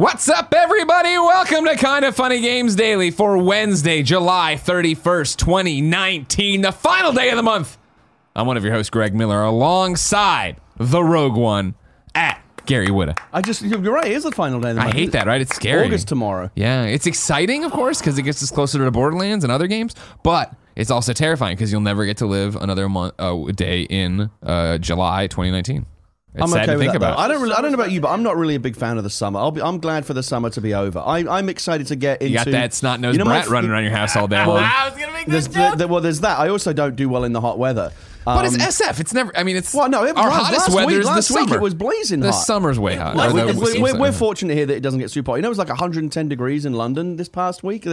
What's up, everybody? Welcome to Kind of Funny Games Daily for Wednesday, July 31st, 2019, the final day of the month. I'm one of your hosts, Greg Miller, alongside the Rogue One at Gary Whitta. I just, you're right. It is the final day of the I month. hate that, right? It's scary. August tomorrow. Yeah, it's exciting, of course, because it gets us closer to Borderlands and other games, but it's also terrifying because you'll never get to live another month, uh, day in uh, July 2019. It's I'm okay with that. about. though. I don't really, I don't know about you, but I'm not really a big fan of the summer. I'll be, I'm glad for the summer to be over. I, I'm excited to get into. you got that snot nosed You know brat running around your house all day long. I was gonna make this There's, joke. there- well, there's that. I also don't do well in the hot weather. But it's Um, SF. It's never. I mean, it's Well, no, it, our last, hottest last weather week, is the last week it was blazing the hot. summer's way hot. we, we, we're, we're fortunate here that it doesn't get super hot. You know, it was like 110 degrees in London this past week.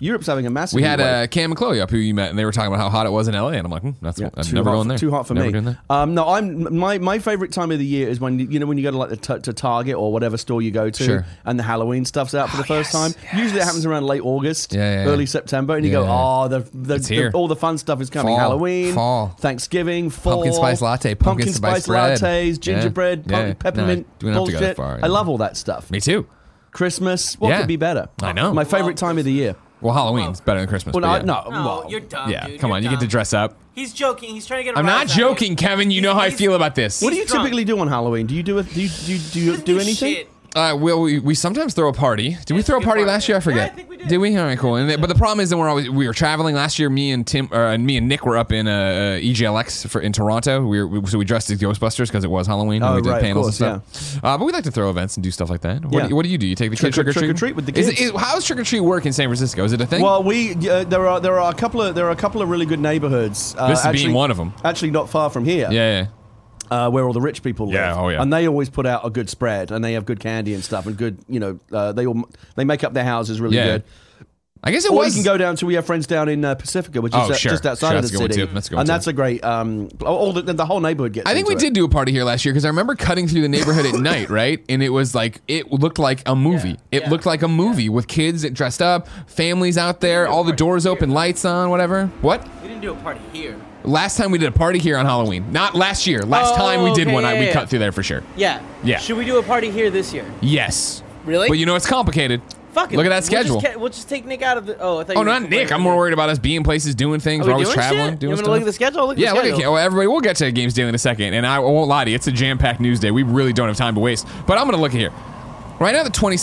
Europe's having a massive. We had uh, Cam and Chloe up who you met, and they were talking about how hot it was in LA, and I'm like, hmm, that's Yeah, I'm never hot going there. Too hot for never me. Um, no, I'm my my favorite time of the year is when you know when you go to like the t- to Target or whatever store you go to, Sure. and the Halloween stuff's out for the first yes, time. Usually it happens around late August, Yeah, yeah, early September, and you go, oh, the, the, the- here. all the fun stuff is coming. Fall, Halloween, fall. Thanksgiving, fall, Pumpkin spice latte, pumpkin spice bread. lattes, gingerbread, Yeah, pump- yeah. peppermint, No, we don't have to go that bullshit. far, I love all that stuff. Me too. Christmas, what Yeah. could be better? I know. My favorite time of the year. Well, Halloween's better than Christmas. Well, no, yeah. no, no, well, you're dumb. Yeah, dude. come You're on, you get to dress up. He's joking. He's trying to get. a I'm not rise out joking. Kevin. You He's- know how I feel about this. What do you drunk. typically do on Halloween? Do you do it? Do you do you, do, you, do anything? shit. Uh, well, we, we sometimes throw a party. Did we throw a party party. last year? I forget. Yeah, I think we did. Did we? All right, cool. And then, but the problem is that we're always we were traveling last year. Me and Tim, uh, and me and Nick were up in uh, uh, EGLX for in Toronto. We, were, we so we dressed as Ghostbusters because it was Halloween. and Oh, we did right, of panels and course, stuff. Uh, but we like to throw events and do stuff like that. What, Yeah. do, you, what do you do? You take the Trick or- trick or treat? trick or treat with the Is kids. it, is, how does trick or treat work in San Francisco? Is it a thing? Well, we uh, there are there are a couple of there are a couple of really good neighborhoods. Uh, This being actually- one of 'em. Actually, not far from here. yeah, yeah. Uh, where all the rich people live. Yeah, oh, yeah. And they always put out a good spread, and they have good candy and stuff, and good, you know, uh, they all they make up their houses really Yeah. good. I guess it Or was. you can go down to we have friends down in uh, Pacifica, which is Oh, uh, sure. just outside Sure, of the a good one, city, too. That's a good one, and too. that's a great. Um, all the, the whole neighborhood gets. I think we into did do a party here last year because I remember cutting through the neighborhood at night, right? And it was like it looked like a movie. Yeah, it yeah, looked like a movie with kids dressed up, families out there, all the doors open, lights on, whatever. What? We didn't do a party here. Last time we did a party here on Halloween, not last year. Last Oh, time we did okay, one, I, we yeah. cut through there for sure. Yeah. Yeah. Should we do a party here this year? Yes. Really? But you know it's complicated. Fuck it. Look at that We'll just schedule. We'll just, take Nick out of the. Oh, I thought. oh, not Nick. I'm more worried about us being places, doing things. Are We're always doing traveling, shit? doing you stuff. want to look at the schedule? Look at Yeah, the look at schedule. well, everybody. We'll get to Games Daily in a second, and I won't lie to you. It's a jam-packed news day. We really don't have time to waste. But I'm gonna look at here. Right now, the 20,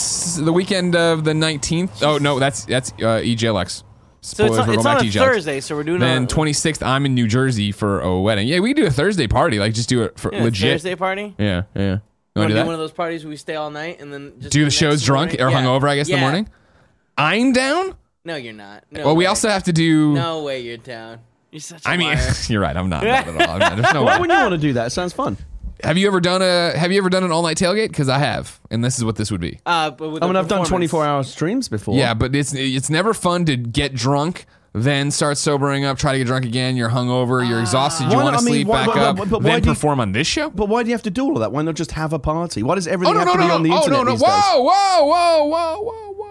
the weekend of the 19th. Oh no, that's that's uh, EGLX. So it's Spoilers, on, we're it's going on back a to EGLX. Thursday, so we're doing Then 26th, I'm in New Jersey for a wedding. Yeah, we can do a Thursday party. Like just do it for yeah, legit. Thursday party. Yeah, yeah. You You wanna do do that? one of those parties where we stay all night and then just do the next shows drunk morning? or Yeah. hungover? I guess in the morning. I'm down. No, you're not. No well, we also have to do. No way, you're down. You're such a I mean, liar. you're right. I'm not, not at all. I'm not- There's no Why way. would you want to do that? It sounds fun. Have you ever done a Have you ever done an all night tailgate? Because I have, and this is what this would be. Uh, but with I mean, I've done 24 hour streams before. Yeah, but it's it's never fun to get drunk, then start sobering up, try to get drunk again. You're hungover, you're exhausted, you Why want not- to I mean, sleep why- back why- up, why- but why then do you- perform on this show. But why do you have to do all of that? Why not just have a party? Why does everything Oh no have no to no! be on the oh internet no no! these days? Whoa whoa whoa whoa whoa whoa whoa!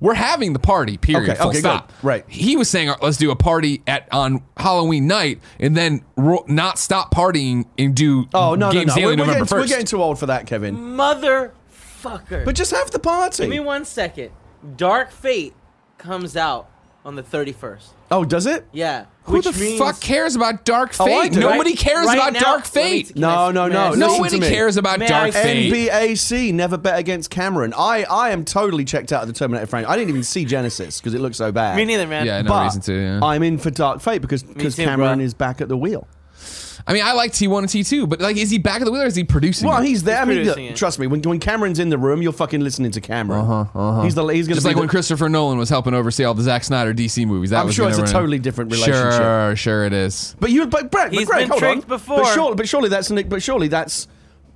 We're having the party. Period. Okay, Full okay, good. stop. Right. He was saying, let's do a party at on Halloween night, and then ro- not stop partying and do Oh no, no, games no! daily We're, we're, November getting, we're getting too old for that, Kevin. Motherfucker. But just have the party. Give me one second. Dark Fate comes out on the 31st. oh, does it? Yeah. Who which the means, fuck cares about Dark Oh, Fate? do. Nobody Right- cares right about now- Dark Fate. can No, no, no. Nobody cares about May Dark I- Fate. NBAC never bet against Cameron. I, I am totally checked out of the Terminator franchise. I didn't even see Genisys because it looked so bad. Me neither, man. Yeah, no but reason to. Yeah. I'm in for Dark Fate because because too, Cameron bro. is back at the wheel. I mean, I like T1 and T2, but like, is he back at the wheel or is he producing? Well, it? he's there. He's I mean, look, trust me. When, when Cameron's in the room, you're fucking listening to Cameron. Uh-huh, He's the he's gonna just like be when Christopher Nolan was helping oversee all the Zack Snyder DC movies. That I'm was sure gonna it's a run- totally different relationship. Sure, sure it is. But you, but Brett, He's but Greg, been hold tricked on. before. But surely, but surely that's an, but surely that's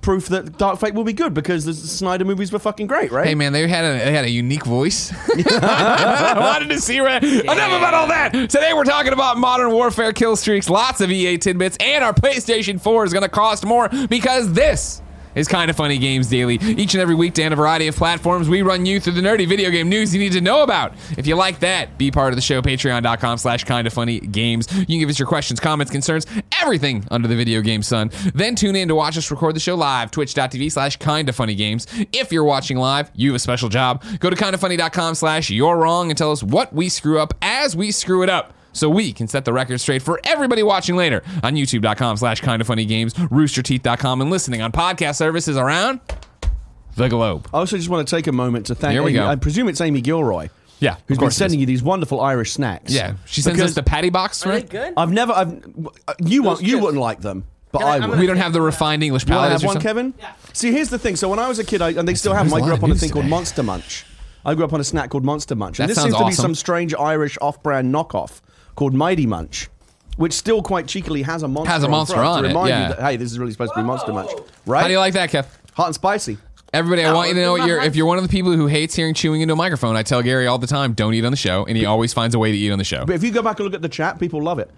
proof that Dark Fate will be good because the Snyder movies were fucking great, right? Hey man, they had a they had a unique voice. I wanted to see where. Enough about all that. Today we're talking about Modern Warfare kill streaks, lots of EA tidbits, and our PlayStation 4 is going to cost more because this is Kind of Funny Games Daily. Each and every weekday on a variety of platforms, we run you through the nerdy video game news you need to know about. If you like that, be part of the show, patreon.com slash kind of funny games. You can give us your questions, comments, concerns, everything under the video game sun. Then tune in to watch us record the show live, twitch.tv slash kind of funny games. If you're watching live, you have a special job. Go to kindoffunny.com slash you're wrong and tell us what we screw up as we screw it up so we can set the record straight for everybody watching later on youtube.com slash kind of funny games, roosterteeth.com, and listening on podcast services around the globe. I also just want to take a moment to thank. Here we Amy, go. I presume it's Amy Gilroy. Yeah, who's of been course it sending you these wonderful Irish snacks. Yeah, she sends us the patty box, Are they right? good? I've never. I've uh, you won't. You chips. wouldn't like them, but Can I- I, I'm would. gonna- We don't have the refined English You want palate. to as have one, yourself. Kevin? See, here's the thing. So when I was a kid, I, and they still have them. I There's a grew lot up of on a news thing called today. Monster Munch. I grew up on a snack called Monster Munch, and That this sounds seems to be awesome. some strange Irish off-brand knockoff called Mighty Munch, which still quite cheekily has a monster. Has a on monster front on to it, remind yeah. you that hey, this is really supposed to be Monster Munch, right? How do you like that, Kev? Hot and spicy. Everybody, I want you to know what you're. If you're one of the people who hates hearing chewing into a microphone, I tell Gary all the time, don't eat on the show, and he always finds a way to eat on the show. But if you go back and look at the chat, people love it.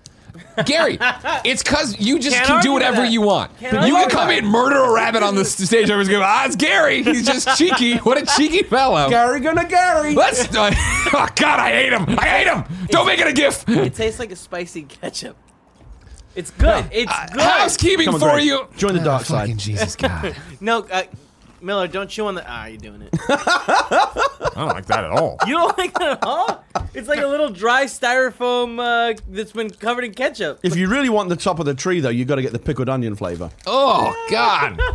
Gary, it's because you just Can't can do argue whatever that. you want. Can't you argue can come that. in, murder a rabbit on the s- stage. Everyone's going, ah, it's Gary. He's just cheeky. What a cheeky fellow. Gary gonna Gary. Let's. Uh, oh God, I hate him. I hate him. Don't make it a gif. It tastes like a spicy ketchup. It's good. It's good. Housekeeping Come on, for Greg. you. Join the dark Fucking side. Jesus God. No, uh, Miller, don't chew on the. Ah, you're doing it. I don't like that at all. You don't like that at all? It's like a little dry styrofoam uh, that's been covered in ketchup. If you really want the top of the tree, though, you've got to get the pickled onion flavor. Oh God.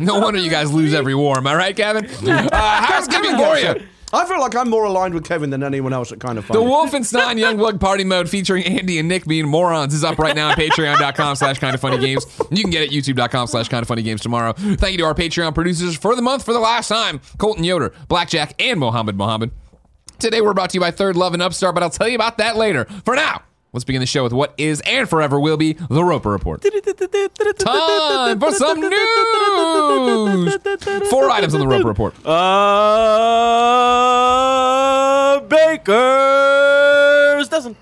No wonder you guys lose every war. Am I right, Kevin? Uh, housekeeping for you. I feel like I'm more aligned with Kevin than anyone else at kind of funny. The funny. Young Youngblood Party Mode featuring Andy and Nick being morons is up right now at patreon.com slash kind of funny games. You can get it at youtube.com slash kind of funny games tomorrow. Thank you to our Patreon producers for the month for the last time Colton Yoder, Blackjack, and Mohammed Mohammed. Today we're brought to you by Third Love and Upstart, but I'll tell you about that later. For now, let's begin the show with what is and forever will be the Roper Report. Time for some news. Four items on the Roper Report. Uh, Baker's dozen.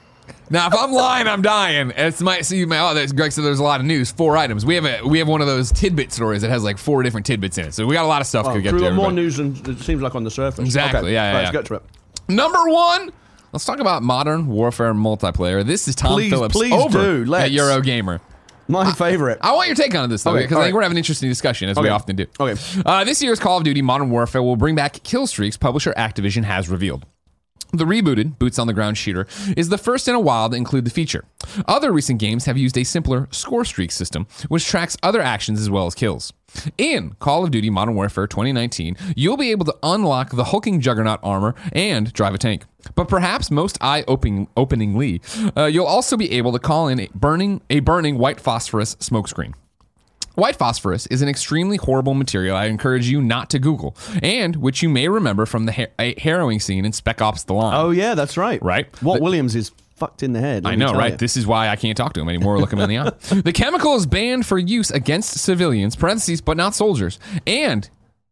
Now, if I'm lying, I'm dying. It's my see my oh, Greg said there's a lot of news. Four items. We have a we have one of those tidbit stories that has like four different tidbits in it. So we got a lot of stuff Oh, to get to. more news than it seems like on the surface. Exactly, Okay, yeah, yeah, Let's yeah. get to it. Number one. Let's talk about modern warfare multiplayer. This is Tom Please, Phillips please over do. Let's. at Eurogamer. My favorite. I want your take on this though, Okay, because I think we're having an interesting discussion as we often do. Okay. Uh, this year's Call of Duty Modern Warfare will bring back kill streaks. Publisher Activision has revealed. The rebooted boots on the ground shooter is the first in a while to include the feature. Other recent games have used a simpler score streak system, which tracks other actions as well as kills. In Call of Duty Modern Warfare 2019, you'll be able to unlock the hulking juggernaut armor and drive a tank. But perhaps most eye-openingly, uh, you'll also be able to call in a burning a burning white phosphorus smokescreen. White phosphorus is an extremely horrible material I encourage you not to Google, and which you may remember from the har- harrowing scene in Spec Ops The Line. Oh yeah, that's right. Right. What The- Williams is fucked in the head. I know, right? you. This is why I can't talk to him anymore look him in the eye. The chemical is banned for use against civilians, parentheses, but not soldiers. And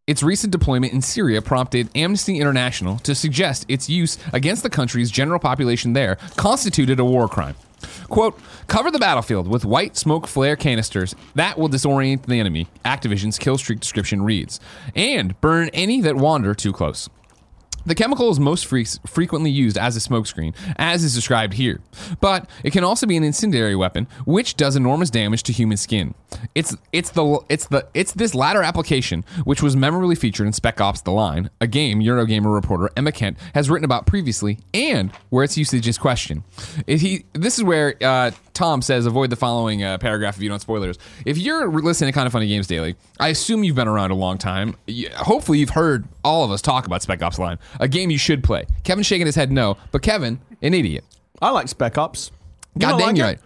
its recent deployment in Syria prompted Amnesty International to suggest its use against the country's general population there constituted a war crime. Quote, cover the battlefield with white smoke flare canisters. That will disorient the enemy, Activision's kill streak description reads. And burn any that wander too close. The chemical is most fre- frequently used as a smokescreen, as is described here. But it can also be an incendiary weapon, which does enormous damage to human skin. It's it's the it's the it's this latter application which was memorably featured in Spec Ops: The Line, a game Eurogamer reporter Emma Kent has written about previously, and where its usage is questioned. If he this is where uh, Tom says avoid the following uh, paragraph if you don't spoilers. If you're listening to Kind of Funny Games Daily, I assume you've been around a long time. Hopefully, you've heard all of us talk about Spec Ops: The Line, a game you should play. Kevin shaking his head no, but Kevin, an idiot. I like Spec Ops. You God dang, like right.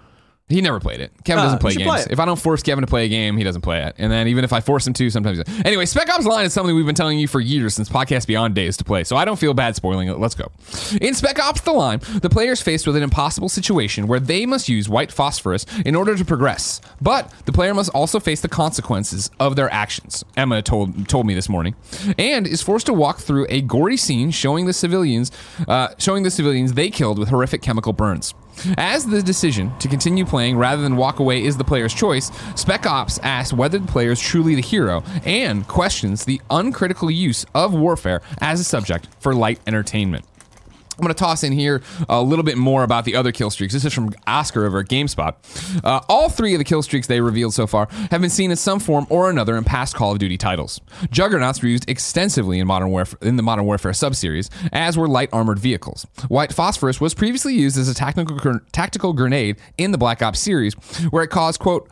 He never played it. Kevin Ah, doesn't play games. play. If I don't force Kevin to play a game, he doesn't play it. And then even if I force him to, sometimes he doesn't. Anyway, Spec Ops Line is something we've been telling you for years since Podcast Beyond days to play, so I don't feel bad spoiling it. Let's go. In Spec Ops The Line, the player is faced with an impossible situation where they must use white phosphorus in order to progress. But the player must also face the consequences of their actions. Emma told told me this morning, and is forced to walk through a gory scene showing the civilians, uh, showing the civilians they killed with horrific chemical burns. As the decision to continue playing rather than walk away is the player's choice, Spec Ops asks whether the player is truly the hero and questions the uncritical use of warfare as a subject for light entertainment. I'm going to toss in here a little bit more about the other kill streaks. This is from Oscar over at GameSpot. Uh, all three of the kill streaks they revealed so far have been seen in some form or another in past Call of Duty titles. Juggernauts were used extensively in Modern Warfare in the Modern Warfare subseries, as were light armored vehicles. White phosphorus was previously used as a tactical gr- tactical grenade in the Black Ops series, where it caused quote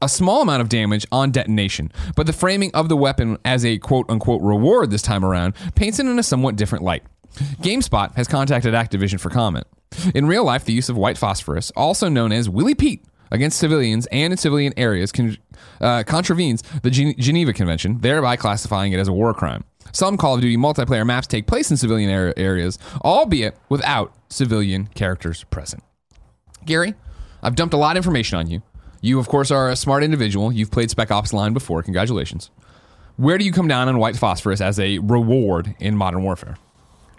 a small amount of damage on detonation, but the framing of the weapon as a quote unquote reward this time around paints it in a somewhat different light. GameSpot has contacted Activision for comment. In real life, the use of white phosphorus, also known as Willy Pete, against civilians and in civilian areas con- uh, contravenes the Gen- Geneva Convention, thereby classifying it as a war crime. Some Call of Duty multiplayer maps take place in civilian ar- areas, albeit without civilian characters present. Gary, I've dumped a lot of information on you. You, of course, are a smart individual. You've played Spec Ops Line before. Congratulations. Where do you come down on white phosphorus as a reward in Modern Warfare?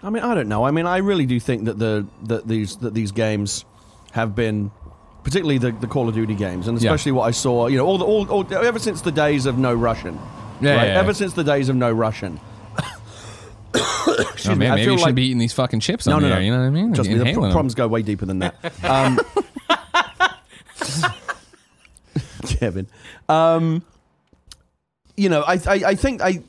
I mean, I don't know. I mean, I really do think that the that these that these games have been, particularly the, the Call of Duty games, and Yeah. especially what I saw. You know, all the all, all ever since the days of no Russian. Yeah, right? yeah, yeah. Ever since the days of no Russian. Oh, man, me, I maybe feel you shouldn't like- be eating these fucking chips No, on no, the no. You know what I mean? Trust me, the them. problems go way deeper than that. Um, Kevin, um, you know, I, I, I think I,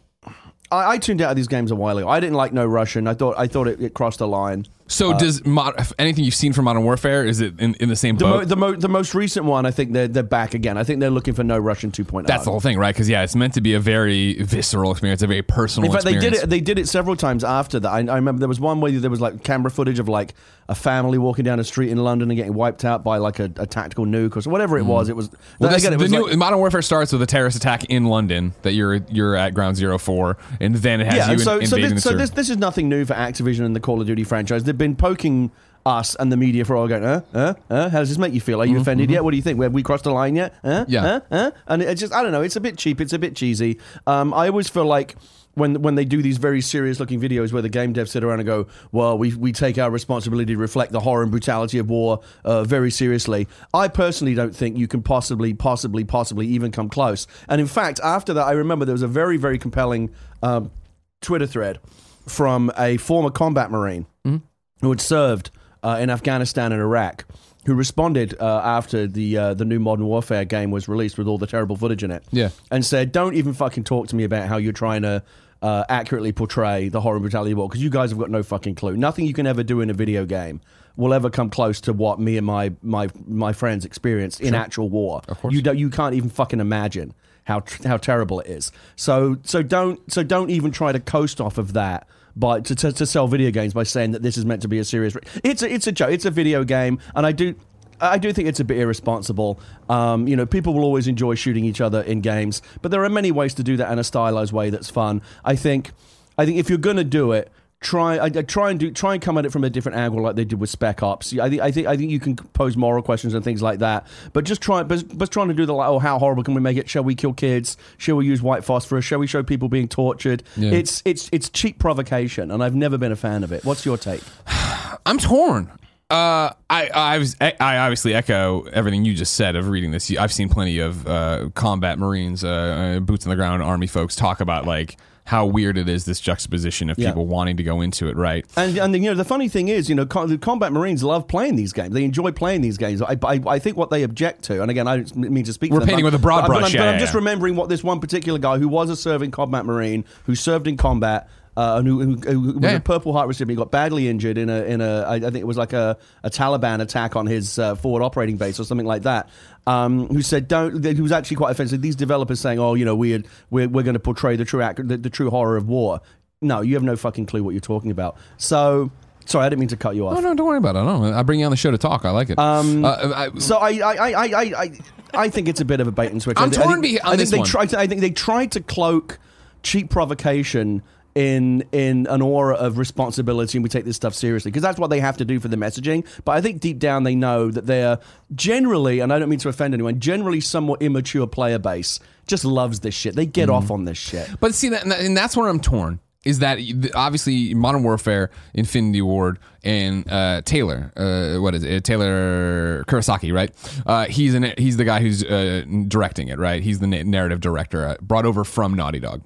I, I tuned out of these games a while ago. I didn't like No Russian. I thought, I thought it, it crossed a line. So, uh, does mod- anything you've seen from Modern Warfare is it in, in the same The, boat? mo- the, mo- the most recent one, I think they're they're back again. I think they're looking for No Russian oh. 2.0. That's the whole thing, right? Because yeah, it's meant to be a very visceral experience, a very personal. In fact, they did it. They did it several times after that. I, I remember there was one where there was like camera footage of like a family walking down a street in London and getting wiped out by like a, a tactical nuke or whatever it hmm. was. It was. Well, again, it the was new like- Modern Warfare starts with a terrorist attack in London that you're you're at Ground Zero Four, and then it has yeah. you So, in, so, this, the so this this is nothing new for Activision and the Call of Duty franchise. They've been poking us and the media for all going, uh, uh, uh, how does this make you feel? Are you offended yet? What do you think? Have we crossed the line yet? Uh, Mm-hmm, Yeah. uh, uh? And it's just, I don't know. It's a bit cheap. It's a bit cheesy. Um, I always feel like when when they do these very serious looking videos where the game devs sit around and go, well, we we take our responsibility to reflect the horror and brutality of war uh, very seriously. I personally don't think you can possibly, possibly, possibly even come close. And in fact, after that, I remember there was a very, very compelling um, Twitter thread from a former combat marine who had served uh, in Afghanistan and Iraq, who responded uh, after the uh, the new Modern Warfare game was released with all the terrible footage in it. Yeah. and said, "Don't even fucking talk to me about how you're trying to." Uh, accurately portray the horror and brutality of war because you guys have got no fucking clue. Nothing you can ever do in a video game will ever come close to what me and my my my friends experienced in actual war. Of course. you don't you can't even fucking imagine how tr- how terrible it is. So so don't so don't even try to coast off of that by to, to, to sell video games by saying that this is meant to be a serious. It's a, it's a joke. It's a video game, and I do. I do think it's a bit irresponsible. Um, you know, people will always enjoy shooting each other in games, but there are many ways to do that in a stylized way that's fun. I think, I think if you're going to do it, try I, I try and do try and come at it from a different angle like they did with Spec Ops. I think I think I think you can pose moral questions and things like that, but just try but, but trying to do the like oh how horrible can we make it? Shall we kill kids? Shall we use white phosphorus? Shall we show people being tortured? Yeah. It's it's it's cheap provocation, and I've never been a fan of it. What's your take? I'm torn. Uh, I I was I obviously echo everything you just said of reading this. I've seen plenty of uh, combat Marines, uh, uh, boots on the ground Army folks talk about like how weird it is this juxtaposition of Yeah. people wanting to go into it. Right? And, and you know the funny thing is, you know, co- the combat marines love playing these games. They enjoy playing these games. I, I, I think what they object to, and again, I don't mean to speak. We're painting but- with a broad but- but brush, I'm, yeah, but I'm just remembering what this one particular guy who was a serving combat marine who served in combat. Uh, and who, who, who was Yeah. a Purple Heart recipient, got badly injured in a in a I I think it was like a, a Taliban attack on his uh, forward operating base or something like that. Um, who said don't? Who was actually quite offensive. These developers saying, "Oh, you know, we're we're, we're going to portray the true the, the true horror of war." No, you have no fucking clue what you're talking about. So, sorry, I didn't mean to cut you off. Oh no, don't worry about it. I don't. I bring you on the show to talk. I like it. Um, I, So I I, I, I, I, think it's a bit of a bait and switch. I'm I thi- I torn think, on I think this they one. tried. To, I think they tried to cloak cheap provocation in in an aura of responsibility and we take this stuff seriously because that's what they have to do for the messaging. But I think deep down they know that they're generally, and I don't mean to offend anyone, generally somewhat immature player base just loves this shit. They get Mm-hmm. off on this shit. But see that, and that's where I'm torn. is that obviously Modern Warfare, Infinity Ward, and uh, Taylor, uh, what is it? Taylor Kurosaki, right? Uh, he's an, he's the guy who's uh, directing it, right? He's the narrative director, uh, brought over from Naughty Dog.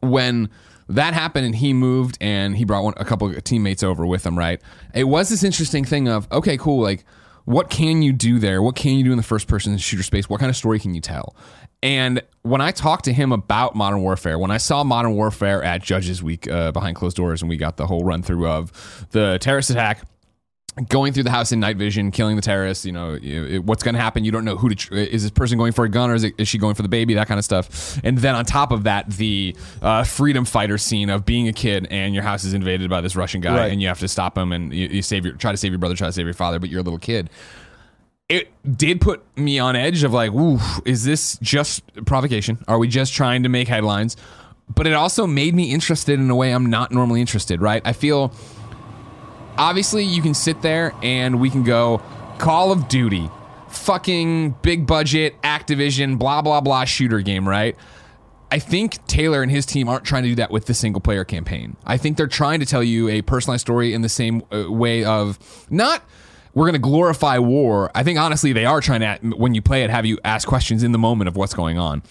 When that happened and he moved and he brought one, a couple teammates over with him, right? It was this interesting thing of okay, cool, like what can you do there? What can you do in the first person shooter space? What kind of story can you tell? And when I talked to him about Modern Warfare, when I saw Modern Warfare at Judges Week uh, behind closed doors, and we got the whole run through of the terrorist attack, going through the house in night vision, killing the terrorists. You know, what's going to happen? You don't know who to. Tr- is this person going for a gun or is, it, is she going for the baby? That kind of stuff. And then on top of that, the uh, freedom fighter scene of being a kid and your house is invaded by this Russian guy, Right. and you have to stop him and you, you save your try to save your brother, try to save your father, but you're a little kid it did put me on edge of like, ooh, is this just provocation? Are we just trying to make headlines? But it also made me interested in a way I'm not normally interested, right? I feel obviously you can sit there and we can go Call of Duty, fucking big budget Activision, blah, blah, blah shooter game, right? I think Taylor and his team aren't trying to do that with the single player campaign. I think they're trying to tell you a personalized story in the same uh, way of not we're going to glorify war. I think honestly they are trying to when you play it have you ask questions in the moment of what's going on.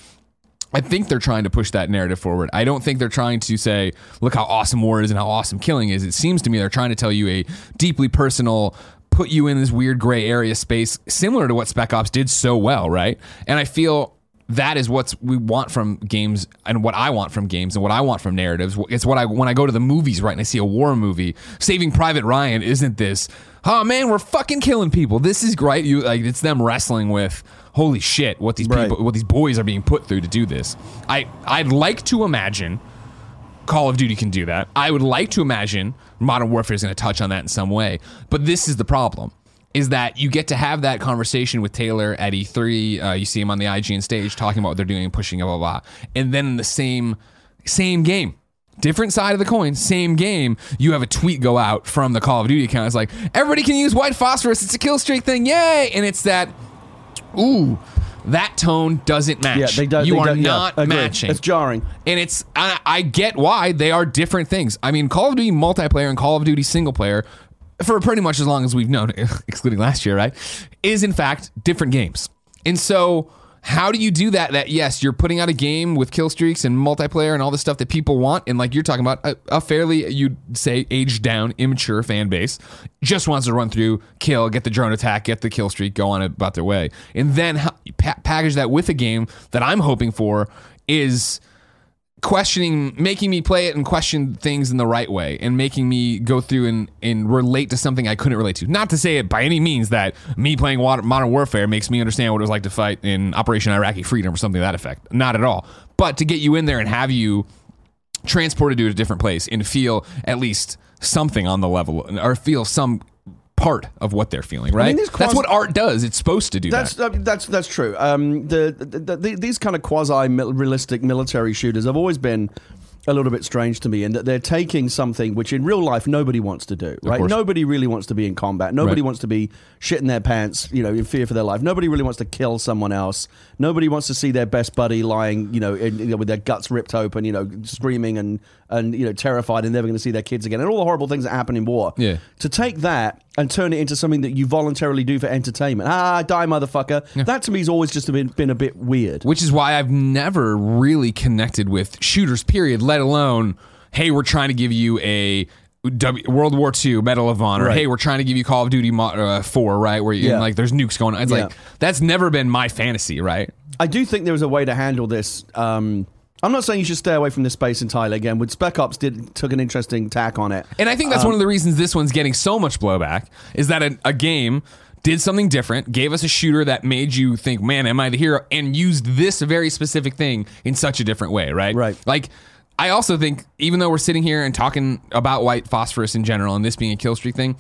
I think they're trying to push that narrative forward. I don't think they're trying to say, look how awesome war is and how awesome killing is. It seems to me they're trying to tell you a deeply personal, put you in this weird gray area space, similar to what Spec Ops did so well, right? And I feel that is what we want from games and what I want from games and what I want from narratives. It's what I when I go to the movies, right, and I see a war movie, Saving Private Ryan isn't this, oh man, we're fucking killing people. This is great. You like it's them wrestling with holy shit, what these Right. people what these boys are being put through to do this. I I'd like to imagine Call of Duty can do that. I would like to imagine Modern Warfare is going to touch on that in some way. But this is the problem: is that you get to have that conversation with Taylor at E3. Uh, you see him on the IGN stage talking about what they're doing and pushing, blah blah blah. And then in the same same game. Different side of the coin, same game. You have a tweet go out from the Call of Duty account. It's like, everybody can use white phosphorus. It's a kill streak thing. Yay! And it's that, ooh, that tone doesn't match. Yeah, they don't. You they are don't, yeah, not agree. matching. It's jarring. And it's I, I get why they are different things. I mean, Call of Duty multiplayer and Call of Duty single player, for pretty much as long as we've known, excluding last year, right, is in fact different games. And so, how do you do that? That yes, you're putting out a game with kill streaks and multiplayer and all the stuff that people want, and like you're talking about, a, a fairly you'd say aged down, immature fan base just wants to run through, kill, get the drone attack, get the kill streak, go on about their way, and then pa- package that with a game that I'm hoping for is questioning making me play it and question things in the right way and making me go through and, and relate to something I couldn't relate to. Not to say it by any means that me playing Modern Warfare makes me understand what it was like to fight in Operation Iraqi Freedom or something to that effect. Not at all. But to get you in there and have you transported to a different place and feel at least something on the level or feel some part of what they're feeling, right? these That's quasi- what art does. It's supposed to do That's that. uh, that's that's true. Um, the, the, the these kind of quasi realistic military shooters have always been a little bit strange to me in that they're taking something which in real life nobody wants to do. Right? Nobody really wants to be in combat. Nobody Right. wants to be shitting their pants. You know, in fear for their life. Nobody really wants to kill someone else. Nobody wants to see their best buddy lying, you know, in, you know with their guts ripped open, you know, screaming and and you know terrified and never going to see their kids again, and all the horrible things that happen in war. Yeah. To take that and turn it into something that you voluntarily do for entertainment. Ah, die, motherfucker. That to me has always just been, been a bit weird. which is why I've never really connected with shooters. Period. Let alone, hey, we're trying to give you a W- World War II Medal of Honor. Right. Hey, we're trying to give you Call of Duty Mo- uh, Four, right? Where you, Yeah. like there's nukes going on. It's Yeah. like that's never been my fantasy, right? I do think there was a way to handle this. Um, I'm not saying you should stay away from this space entirely. Again, with Spec Ops did took an interesting tack on it. And I think that's one of the um, reasons this one's getting so much blowback is that a, a game did something different, gave us a shooter that made you think, man, am I the hero? And used this very specific thing in such a different way, right? Right. Like, I also think, even though we're sitting here and talking about white phosphorus in general and this being a kill streak thing,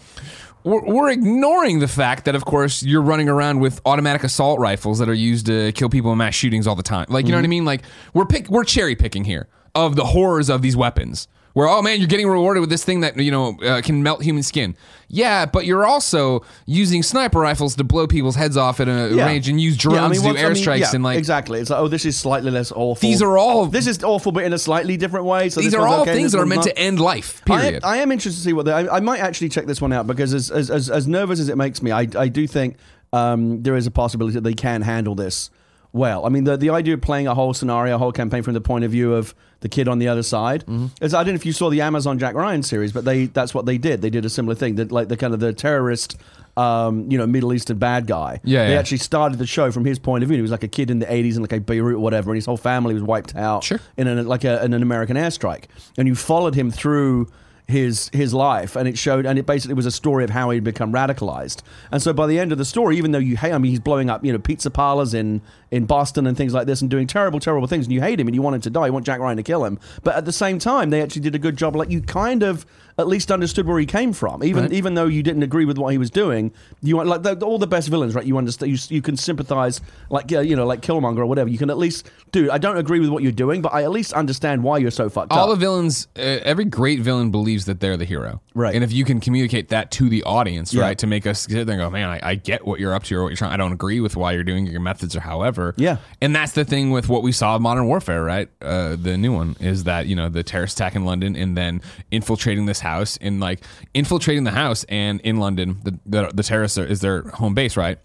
we're, we're ignoring the fact that, of course, you're running around with automatic assault rifles that are used to kill people in mass shootings all the time. Like, you know what mm-hmm. I mean? Like, we're pick, we're cherry picking here of the horrors of these weapons. Where oh man, you're getting rewarded with this thing that you know uh, can melt human skin. Yeah, but you're also using sniper rifles to blow people's heads off at a Yeah. range and use drones Yeah, I mean, to do what's- I mean, airstrikes yeah, and like exactly. It's like, oh, this is slightly less awful. These are all- This is awful, but in a slightly different way. So these are all okay, things that are meant not. to end life. I am, Period. I am interested to see what they, I, I might actually check this one out because as as, as, as nervous as it makes me, I, I do think um, there is a possibility that they can handle this well. I mean, the the idea of playing a whole scenario, a whole campaign from the point of view of the kid on the other side. Mm-hmm. Is, I don't know if you saw the Amazon Jack Ryan series, but they that's what they did. They did a similar thing. That like the kind of the terrorist. Um, you know, Middle Eastern bad guy. Yeah, they yeah. actually started the show from his point of view. He was like a kid in the '80s in like a Beirut or whatever, and his whole family was wiped out Sure. in an, like a, in an American airstrike, and you followed him through his his life, and it showed, and it basically was a story of how he'd become radicalized. And so by the end of the story, even though you hate, I mean, he's blowing up, you know, pizza parlors in in Boston and things like this, and doing terrible, terrible things, and you hate him, and you want him to die, you want Jack Ryan to kill him, but at the same time, they actually did a good job. Like you kind of at least understood where he came from, even Right. even though you didn't agree with what he was doing. You want like the, all the best villains, right? You understand, you, you can sympathize, like uh, you know, like Killmonger or whatever. You can at least, dude, I don't agree with what you're doing, but I at least understand why you're so fucked all up. the villains, uh, every great villain believes that they're the hero, Right. And if you can communicate that to the audience, Yeah. right, to make us sit there and go, man, I, I get what you're up to or what you're trying. I don't agree with why you're doing your methods or however. Yeah. and that's the thing with what we saw of Modern Warfare, right? Uh, the new one is that you know the terrorist attack in London and then infiltrating this house and like infiltrating the house and in London, the the, the terrorists are, is their home base, right?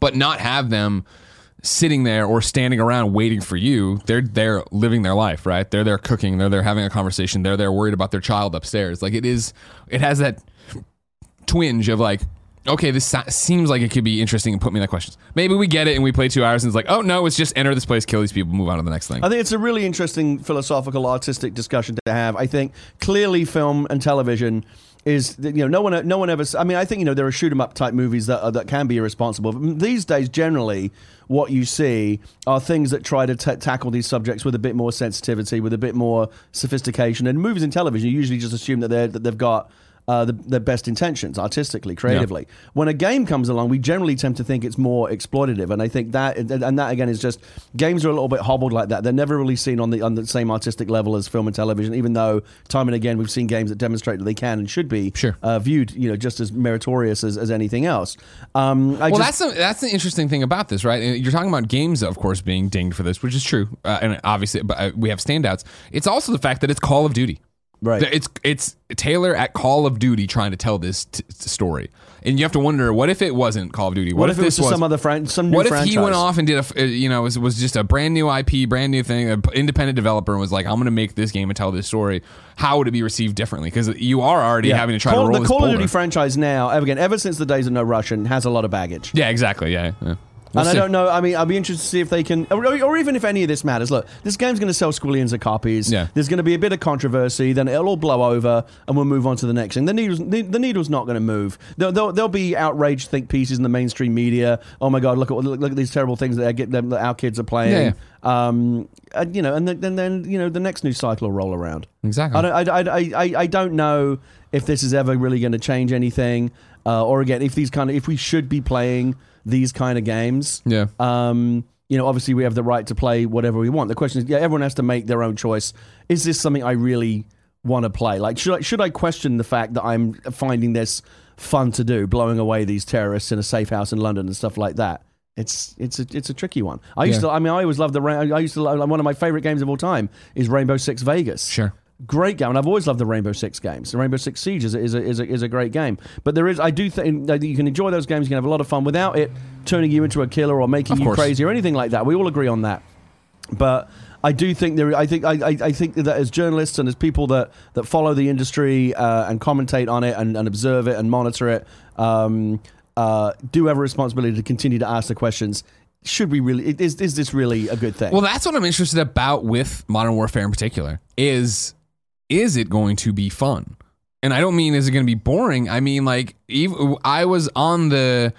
But not have them sitting there or standing around waiting for you. They're there living their life, right? They're there cooking. They're there having a conversation. They're there worried about their child upstairs. Like it is, it has that twinge of like, okay, this seems like it could be interesting and put me in that questions. Maybe we get it and we play two hours and it's like, oh no, it's just enter this place, kill these people, move on to the next thing. I think it's a really interesting philosophical, artistic discussion to have. I think clearly film and television is you know no one no one ever. I mean, I think you know there are shoot 'em up type movies that are, that can be irresponsible. But these days, generally, what you see are things that try to ta tackle these subjects with a bit more sensitivity, with a bit more sophistication. And movies and television, you usually just assume that they that they've got. Uh, the, their best intentions, artistically, creatively. When a game comes along, we generally tend to think it's more exploitative, and I think that, and that again is just games are a little bit hobbled like that. They're never really seen on the on the same artistic level as film and television, even though time and again we've seen games that demonstrate that they can and should be Sure. uh, viewed, you know, just as meritorious as, as anything else. Um, I well, just, that's the, that's the interesting thing about this, right? You're talking about games, of course, being dinged for this, which is true, uh, and obviously, but uh, we have standouts. It's also the fact that it's Call of Duty. Right. It's it's Taylor at Call of Duty trying to tell this t- story, and you have to wonder, what if it wasn't Call of Duty? what, if, it was this just some other fran- some new What if franchise? he went off and did a, uh, you know, was, was just a brand new IP, brand new thing, an independent developer, and was like, I'm going to make this game and tell this story. How would it be received differently? Because you are already Yeah. having to try Call, to roll the this Call of. Duty franchise now, again, ever since the days of No Russian, has a lot of baggage. yeah, exactly. Yeah. yeah. We'll and see. I don't know. I mean, I'll be interested to see if they can, or, or even if any of this matters. Look, this game's going to sell squillions of copies. Yeah. There's going to be a bit of controversy, then it'll all blow over, and we'll move on to the next thing. The needle's, the, the needle's not going to move. There'll, there'll, there'll be outraged think pieces in the mainstream media. Oh my God, look at look, look at these terrible things that, they get that our kids are playing. Yeah. Um, and, you know, and then, then then you know the next news cycle will roll around. Exactly. I don't, I, I, I, I don't know if this is ever really going to change anything, uh, or again, if these kind of if we should be playing these kind of games. Yeah. Um, you know, obviously we have the right to play whatever we want. The question is, yeah, everyone has to make their own choice. Is this something I really want to play? Like, should I should I question the fact that I'm finding this fun to do, blowing away these terrorists in a safe house in London and stuff like that? It's it's a it's a tricky one. I used Yeah. to. I mean, I always loved the. I used to. Love, one of my favorite games of all time is Rainbow Six Vegas. Sure. Great game, and I've always loved the Rainbow Six games. The Rainbow Six Siege is a, is a, is a, is a great game, but there is I do think that you can enjoy those games. You can have a lot of fun without it turning you into a killer or making Of you course. crazy or anything like that. We all agree on that, but I do think there. I think I, I, I think that as journalists and as people that, that follow the industry uh, and commentate on it and, and observe it and monitor it, um, uh, do have a responsibility to continue to ask the questions. Should we really? Is, is this really a good thing? Well, that's what I'm interested about with Modern Warfare in particular. Is is it going to be fun? And I don't mean is it going to be boring. I mean like even, I was on the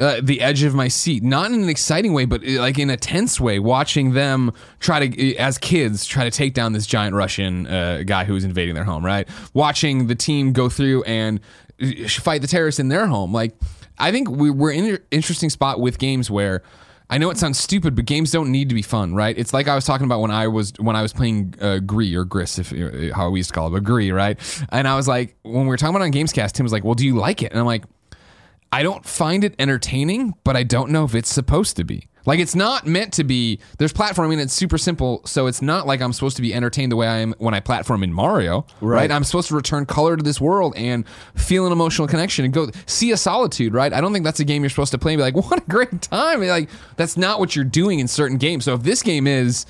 uh, the edge of my seat, not in an exciting way, but uh, like in a tense way, watching them try to, as kids, try to take down this giant Russian uh, guy who was invading their home. Right, watching the team go through and uh, fight the terrorists in their home. Like I think we, we're in an interesting spot with games where I know it sounds stupid, but games don't need to be fun, right? It's like I was talking about when I was when I was playing uh, Gree or Gris, if uh, how we used to call it, but Gree, right? And I was like, when we were talking about on Gamescast, Tim was like, "Well, do you like it?" And I'm like, I don't find it entertaining, but I don't know if it's supposed to be. Like it's not meant to be. There's platforming. It's super simple, so it's not like I'm supposed to be entertained the way I am when I platform in Mario. Right. Right. I'm supposed to return color to this world and feel an emotional connection and go see a solitude. Right. I don't think that's a game you're supposed to play and be like, what a great time. Like that's not what you're doing in certain games. So if this game is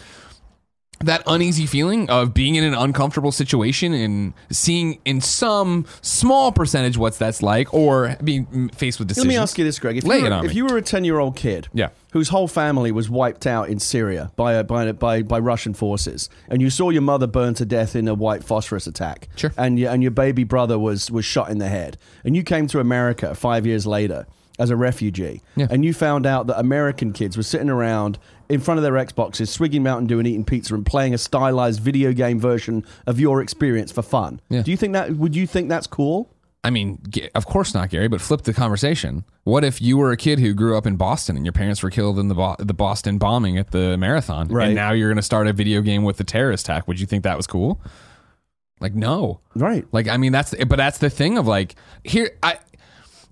that uneasy feeling of being in an uncomfortable situation and seeing in some small percentage what's that's like, or being faced with decisions. Let me ask you this, Greg. If, Lay you were, if me. you were a 10 year old kid Yeah. whose whole family was wiped out in Syria by, a, by, a, by, by Russian forces, and you saw your mother burned to death in a white phosphorus attack, Sure. and, your, and your baby brother was, was shot in the head, and you came to America five years later as a refugee, Yeah. and you found out that American kids were sitting around in front of their Xboxes, swigging Mountain Dew and eating pizza and playing a stylized video game version of your experience for fun. Yeah. Do you think that, would you think that's cool? I mean, of course not, Gary. But flip the conversation. What if you were a kid who grew up in Boston and your parents were killed in the Bo- the Boston bombing at the marathon, Right. and now you're going to start a video game with the terrorist attack? Would you think that was cool? Like, no. Right. Like, I mean, that's but that's the thing of like here. I.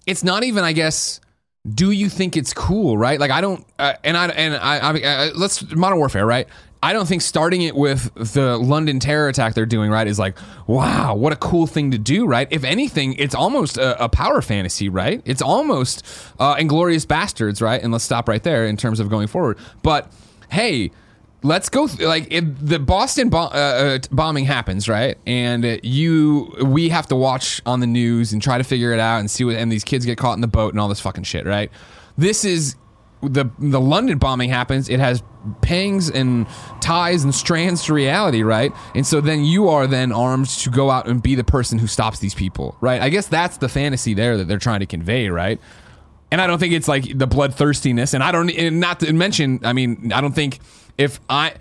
It's not even, I guess. Do you think it's cool, right? Like, I don't. Uh, and I and I, I, I. Let's Modern Warfare, right? I don't think starting it with the London terror attack they're doing, right, is like, wow, what a cool thing to do, right? If anything, it's almost a, a power fantasy, right? It's almost uh, Inglourious Basterds, right? And let's stop right there in terms of going forward. But hey, let's go th- like the boston bo- uh, uh, bombing happens right? And you we have to watch on the news and try to figure it out and see what and these kids get caught in the boat and all this fucking shit right? This is the the london bombing happens it has pangs and ties and strands to reality right? And so then you are then armed to go out and be the person who stops these people right? I guess that's the fantasy there that they're trying to convey right? And I don't think it's like the bloodthirstiness. And I don't, and not to mention, I mean, I don't think if I,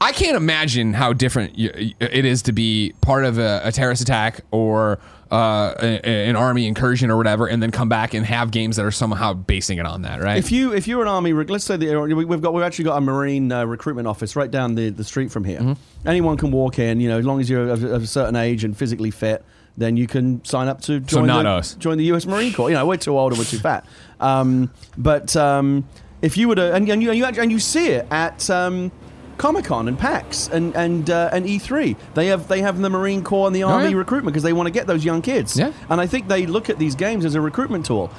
I can't imagine how different it is to be part of a, a terrorist attack or uh, a- a- an army incursion or whatever, and then come back and have games that are somehow basing it on that, right? If you if you're an army, let's say the, we- we've got we've actually got a marine uh, recruitment office right down the, the street from here. Mm-hmm. Anyone can walk in, you know, as long as you're of, of a certain age and physically fit, then you can sign up to join not the, us. join the U.S. Marine Corps. You know, we're too old and we're too fat. Um, but um, if you were to and, and you and you, actually, and you see it at. Um, Comic Con and PAX and and uh, and E3, they have they have the Marine Corps and the Army Oh, yeah. recruitment because they want to get those young kids. Yeah. And I think they look at these games as a recruitment tool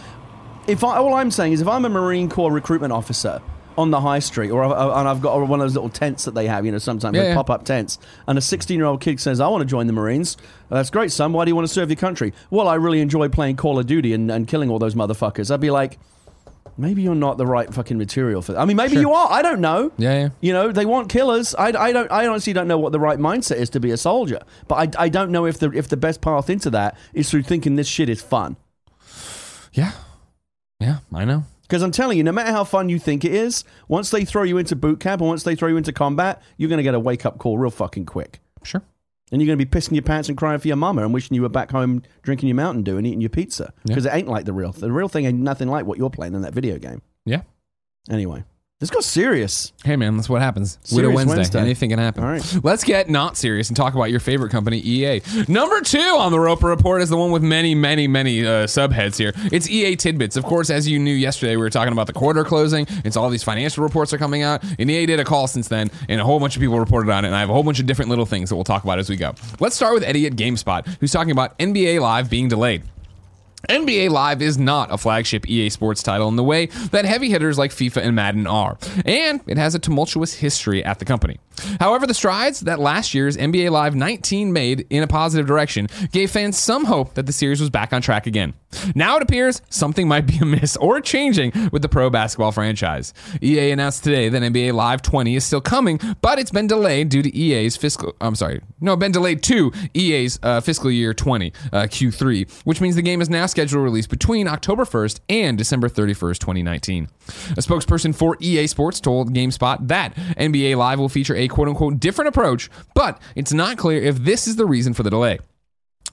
if I, all I'm saying is if I'm a Marine Corps recruitment officer on the high street, or I, and I've got one of those little tents that they have, you know, sometimes Yeah, they yeah. pop up tents, and a 16 year old kid says, "I want to join the Marines." "Oh, That's great, son. Why do you want to serve your country? Well, I really enjoy playing Call of Duty and, and killing all those motherfuckers. I'd be like. Maybe you're not the right fucking material for that. I mean, maybe Sure. you are. I don't know. Yeah, yeah. You know, they want killers. I, I don't. I honestly don't know what the right mindset is to be a soldier. But I, I don't know if the if the best path into that is through thinking this shit is fun. yeah, yeah, I know. Because I'm telling you, no matter how fun you think it is, once they throw you into boot camp and once they throw you into combat, you're going to get a wake up call real fucking quick. Sure. And you're going to be pissing your pants and crying for your mama and wishing you were back home drinking your Mountain Dew and eating your pizza. Because it ain't like the real The real thing ain't nothing like what you're playing in that video game. Yeah. Anyway, this got serious. Hey man, that's what happens. Serious Widow Wednesday. Wednesday. Anything can happen. All right. Let's get not serious and talk about your favorite company, EA. Number two on the Roper Report is the one with many, many, many uh, subheads here. It's EA tidbits. Of course, as you knew yesterday, we were talking about the quarter closing. It's all these financial reports are coming out, and EA did a call since then, and a whole bunch of people reported on it. And I have a whole bunch of different little things that we'll talk about as we go. Let's start with Eddie at GameSpot, who's talking about NBA Live being delayed. NBA Live is not a flagship EA Sports title in the way that heavy hitters like FIFA and Madden are, and it has a tumultuous history at the company. However, the strides that last year's NBA Live 19 made in a positive direction gave fans some hope that the series was back on track again. Now it appears something might be amiss or changing with the pro basketball franchise. EA announced today that NBA Live 20 is still coming, but it's been delayed due to EA's fiscal. I'm sorry, no, been delayed to EA's uh, fiscal year 20 uh, Q3, which means the game is now scheduled release between October 1st and December 31st, 2019. A spokesperson for EA Sports told GameSpot that NBA Live will feature a quote unquote different approach, but it's not clear if this is the reason for the delay.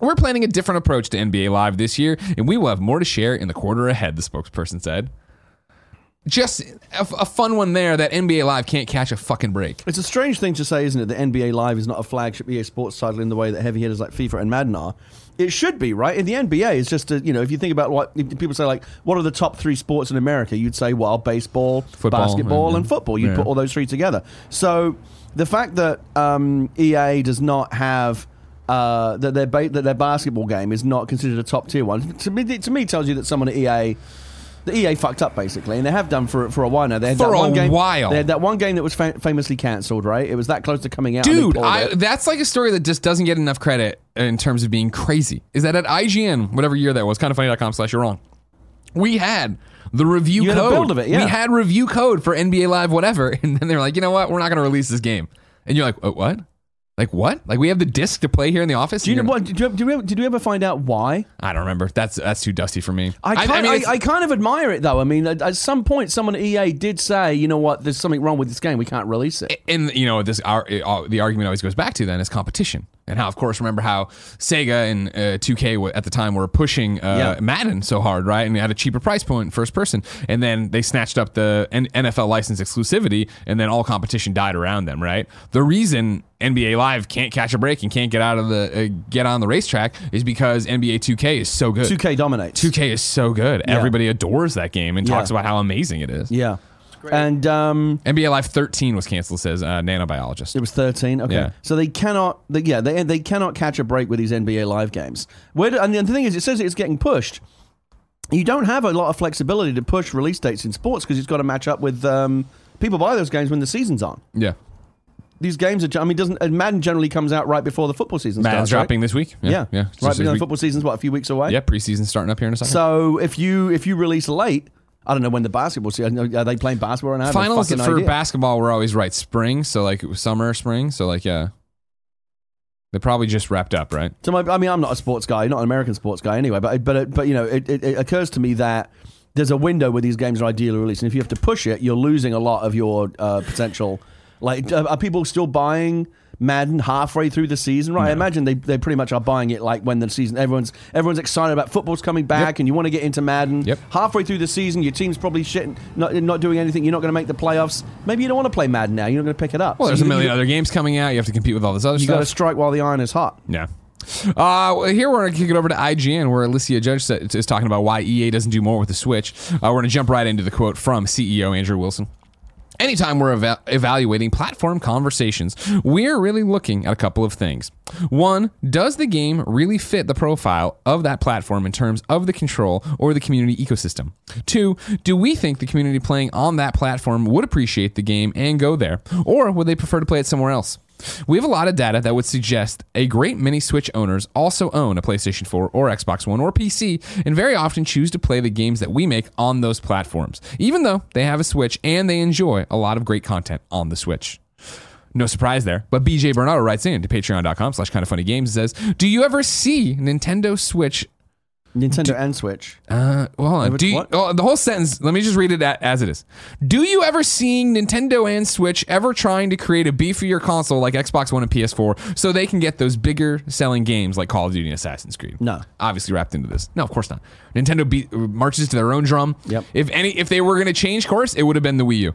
We're planning a different approach to NBA Live this year, and we will have more to share in the quarter ahead, the spokesperson said. just a, a fun one there that NBA Live can't catch a fucking break. It's a strange thing to say, isn't it? That NBA Live is not a flagship EA Sports title in the way that heavy hitters like FIFA and Madden are. It should be, right? In the NBA, it's just a, you know, if you think about what if people say, like, what are the top three sports in America? You'd say, well, baseball, Football, basketball, and- and football. You'd yeah. put all those three together. So the fact that um, EA does not have uh, that their ba- that their basketball game is not considered a top tier one to me to me tells you that someone at EA. The EA fucked up basically, and they have done for for a while now. They had For that a one game, while. They had that one game that was fa- famously cancelled, right? It was that close to coming out. Dude, I, that's like a story that just doesn't get enough credit in terms of being crazy. Is that at IGN, whatever year that was, kindoffunny.com slash you're wrong, we had the review You code. of it, yeah. We had review code for NBA Live, whatever. And then they're like, you know what? We're not going to release this game. And you're like, oh, what? Like what? Like we have the disc to play here in the office? Do you know what? Did you, did, you ever, did you ever find out why? I don't remember. That's that's too dusty for me. I, kind, I, mean, I, it's- kind of admire it though. I mean, at, at some point, someone at EA did say, you know what? There's something wrong with this game. We can't release it. and you know this our, uh, the argument always goes back to then is competition and how of course remember how Sega and uh, 2K at the time were pushing uh, Yeah. Madden so hard right and they had a cheaper price point first person and then they snatched up the N- NFL license exclusivity and then all competition died around them right the reason NBA Live can't catch a break and can't get out of the uh, get on the racetrack is because NBA 2K is so good 2K dominates. 2K is so good Yeah. everybody adores that game and Yeah. talks about how amazing it is Yeah. And um, NBA Live 13 was canceled says uh, nanobiologist it was 13. Okay. Yeah. So they cannot. They, yeah, they they cannot catch a break with these NBA Live games. Where do, and the thing is, it says it's getting pushed. You don't have a lot of flexibility to push release dates in sports because it's got to match up with um, people buy those games when the season's on. yeah These games are. I mean, doesn't Madden generally comes out right before the football season Madden's starts? right? dropping this week. Yeah, yeah. It's Right, because the football season's what a few weeks away. Yeah, preseason starting up here in a second. So if you if you release late, I don't know when the basketball season. Are they playing basketball? And I have no Finals for idea. basketball were always right spring, so like summer, spring, so like yeah, they probably just wrapped up, right? So my, I mean, I'm not a sports guy, not an American sports guy anyway. But but but you know, it, it, it occurs to me that there's a window where these games are ideally released, and if you have to push it, you're losing a lot of your uh, potential. Like, are people still buying Madden halfway through the season? Right, I imagine they, they pretty much are buying it like when the season everyone's everyone's excited about football's coming back, Yep. and you want to get into Madden. Yep. Halfway through the season, your team's probably shitting, not not doing anything. You're not going to make the playoffs. Maybe you don't want to play Madden now. You're not going to pick it up. Well, So there's a million you, other games coming out. You have to compete with all this other You got to strike while the iron is hot. yeah. Uh, here we're gonna kick it over to IGN, where Alicia Judge is talking about why EA doesn't do more with the Switch. Uh, we're gonna jump right into the quote from CEO Andrew Wilson. Anytime we're eva- evaluating platform conversations, we're really looking at a couple of things. One, does the game really fit the profile of that platform in terms of the control or the community ecosystem? Two, do we think the community playing on that platform would appreciate the game and go there, or would they prefer to play it somewhere else? We have a lot of data that would suggest a great many Switch owners also own a PlayStation 4 or Xbox One or PC and very often choose to play the games that we make on those platforms, even though they have a Switch and they enjoy a lot of great content on the Switch. No surprise there, but BJ Bernardo writes in to patreon.com slash kind of funny games and says, Do you ever see Nintendo Switch Nintendo and Switch. uh, well, hold on. Do you, oh, the whole sentence? Let me just read it a- as it is. Do you ever see Nintendo and Switch ever trying to create a beefier console like Xbox One and PS4 so they can get those bigger selling games like Call of Duty and Assassin's Creed? No. obviously wrapped into this. No, of course not. Nintendo be- marches to their own drum. Yep. If any, if they were going to change course, it would have been the Wii U.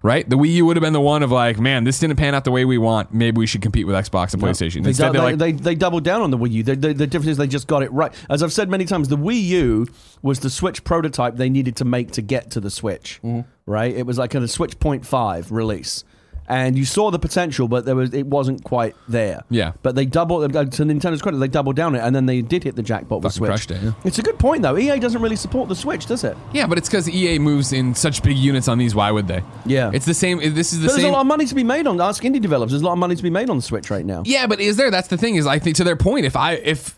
Right, the Wii U would have been the one of like, man, this didn't pan out the way we want. Maybe we should compete with Xbox and PlayStation. They, Instead, they, like, they, they doubled down on the Wii U. They, they, the difference is they just got it right. As I've said many times, the Wii U was the Switch prototype they needed to make to get to the Switch. Mm-hmm. Right? It was like a Switch Point Five release, and you saw the potential, but there was it wasn't quite there. Yeah. But they doubled uh, to Nintendo's credit, they doubled down it, and then they did hit the jackpot with Fucking Switch. crushed it, yeah. It's a good point though. EA doesn't really support the Switch, does it? Yeah, but it's because EA moves in such big units on these. Why would they? Yeah. it's the same. This is the But there's same. a lot of money to be made on. Ask indie developers. There's a lot of money to be made on the Switch right now. yeah, but is there? That's the thing. Is I think to their point. If I if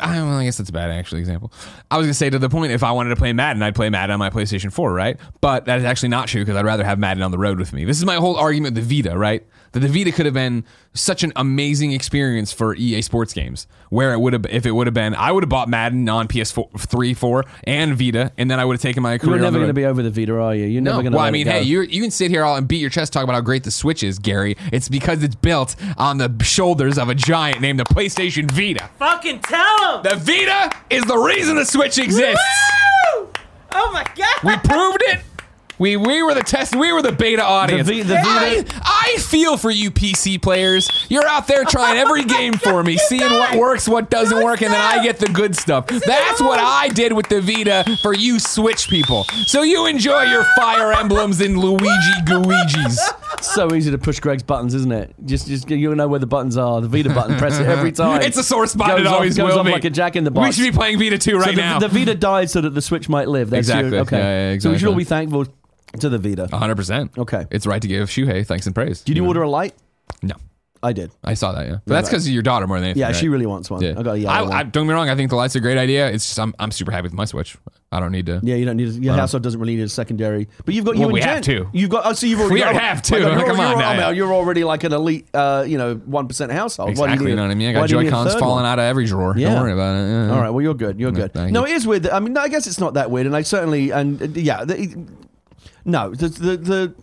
I, well, I guess that's a bad actually example. I was gonna say to the point. If I wanted to play Madden, I'd play Madden on my PlayStation 4, right? But that is actually not true because I'd rather have Madden on the road with me. This is my whole argument. with The Vita, right? That the Vita could have been such an amazing experience for EA Sports games, where it would have if it would have been. I would have bought Madden on PS4, 3, 4, and Vita, and then I would have taken my career. You're never going to be over the Vita, are you? You're never No. going to. Well, I mean, hey, you you can sit here all and beat your chest talk about how great the Switch is, Gary. It's because it's built on the shoulders of a giant named the PlayStation Vita. Fucking tell him! The Vita is the reason the Switch exists. Woo! Oh my god! We proved it. We we were the test. We were the beta audience. V- the I, Vita- I feel for you PC players. You're out there trying every game for me, seeing what works, what doesn't work, and then I get the good stuff. That's what I did with the Vita for you Switch people. So you enjoy your Fire Emblems and Luigi Guigis. so easy to push Greg's buttons, isn't it? Just, just you know where the buttons are. The Vita button, press it every time. It's a sore spot. Goes it off- always goes will be. like a jack in the box. We should be playing Vita 2 right so the, now. the Vita died so that the Switch might live. That's your- Exactly. okay. Yeah, yeah, So we should all be thankful to the Vita. 100%. Okay. It's right to give Shuhei thanks and praise. Did you order a light? No. I did. I saw that, yeah. But that's because of your daughter more than anything. Yeah, right? she really wants one. Yeah. I got a yellow I, one. Don't get me wrong. I think the light's a great idea. It's just I'm, I'm super happy with my Switch. I don't need to. yeah, you don't need. Your household doesn't really need a secondary, but you've got you Well, and we Jen. have two. You've got. Oh, so you've already. We got- already have two. my God, you're, Come on you're, now. You're, you're already like an elite, uh, you know, one percent household. Why do Exactly. need You know what I mean? I why got do you Joy need a Cons third falling one? out of every drawer. Yeah. Don't worry about it. Yeah. All right. Well, you're good. You're good. thank No, it is weird. I mean, I guess it's not that weird, and I certainly and uh, yeah. The, no, the, the the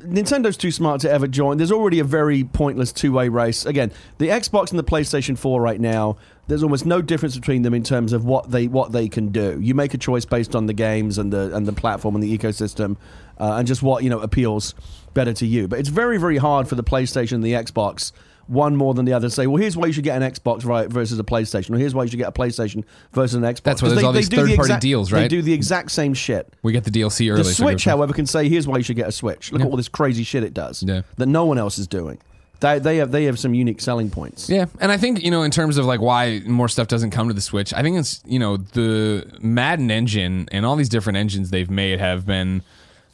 Nintendo's too smart to ever join. There's already a very pointless two-way race. Again, the Xbox and the PlayStation 4 right now, there's almost no difference between them in terms of what they what they can do. You make a choice based on the games and the and the platform and the ecosystem, uh, and just what you know appeals better to you. But it's very very hard for the PlayStation and the Xbox. One more than the other. Say, well, here's why you should get an Xbox right versus a PlayStation, or here's why you should get a PlayStation versus an Xbox. That's why there's they- all these do the third-party exact- deals, right? They do the exact same shit. We get the DLC early. The Switch, good. however, can say, "Here's why you should get a Switch. Look Yeah. at all this crazy shit it does Yeah. that no one else is doing." They, they have they have some unique selling points. Yeah, and I think you know in terms of like why more stuff doesn't come to the Switch. I think it's you know the Madden engine and all these different engines they've made have been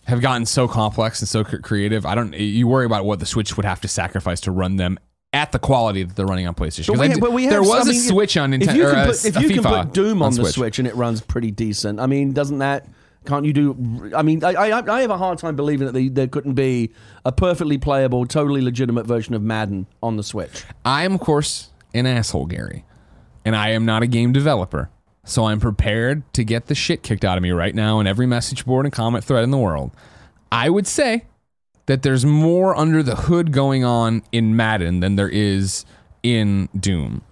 have gotten so complex and so creative. I don't. You worry about what the Switch would have to sacrifice to run them at the quality that they're running on PlayStation. But we, but we there was I a mean, Switch on If Nintendo. you can put, if a you can put Doom on, the Switch. Switch and it runs pretty decent, I mean, doesn't that? Can't you do? I mean, I, I, I have a hard time believing that they, there couldn't be a perfectly playable, totally legitimate version of Madden on the Switch. I am, of course, an asshole, Gary, and I am not a game developer. So I'm prepared to get the shit kicked out of me right now in every message board and comment thread in the world. I would say that there's more under the hood going on in Madden than there is in Doom.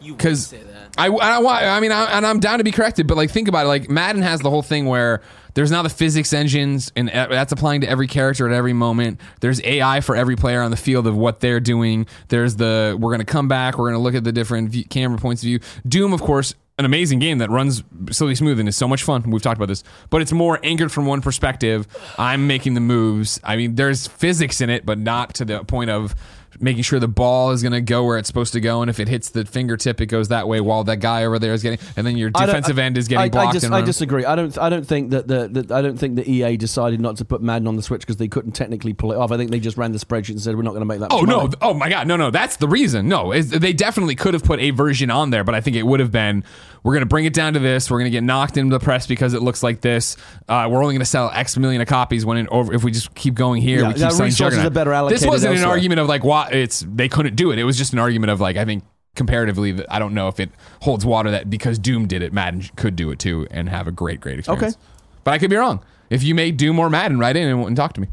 Because say that. I, I, I mean, I, and I'm down to be corrected, but like, think about it. Like, Madden has the whole thing where there's now the physics engines, and that's applying to every character at every moment. There's AI for every player on the field of what they're doing. There's the we're going to come back, we're going to look at the different view, camera points of view. Doom, of course, an amazing game that runs silly smooth and is so much fun. We've talked about this, but it's more anchored from one perspective. I'm making the moves. I mean, there's physics in it, but not to the point of making sure the ball is going to go where it's supposed to go, and if it hits the fingertip, it goes that way. While that guy over there is getting, and then your I defensive end is getting I, blocked. I, and I disagree. I don't. I don't think that the, the I don't think the EA decided not to put Madden on the Switch because they couldn't technically pull it off. I think they just ran the spreadsheet and said we're not going to make that. Oh no! money." Oh my God! No, no! That's the reason. No, they definitely could have put a version on there, but I think it would have been. We're going to bring it down to this. We're going to get knocked into the press because it looks like this. Uh, we're only going to sell X million of copies when over. If we just keep going here, Yeah, we keep selling resources Juggernaut. are better This wasn't an argument of like why it's they couldn't do it. It was just an argument of like I think comparatively I don't know if it holds water that because Doom did it, Madden could do it too and have a great great experience. Okay. but I could be wrong. If you made Doom or Madden, write in and, and talk to me.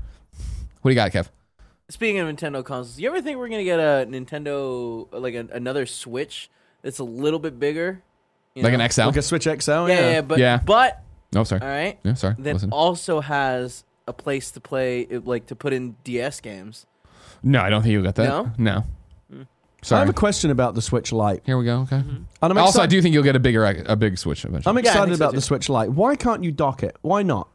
What do you got, Kev? Speaking of Nintendo consoles, you ever think we're gonna get a Nintendo like a, another Switch that's a little bit bigger? You Like know? an XL? like a Switch XL. Yeah, yeah, yeah, but Yeah. but No, sorry. all right. Yeah, sorry. That Listen. also has a place to play, it- like to put in DS games. No, I don't think you'll get that. No? No. I have a question about the Switch Lite. Here we go. Okay. And I'm Also, I excited- do think you'll get a bigger, a big Switch eventually. I'm Yeah, I excited think so about too. the Switch Lite. Why can't you dock it? Why not?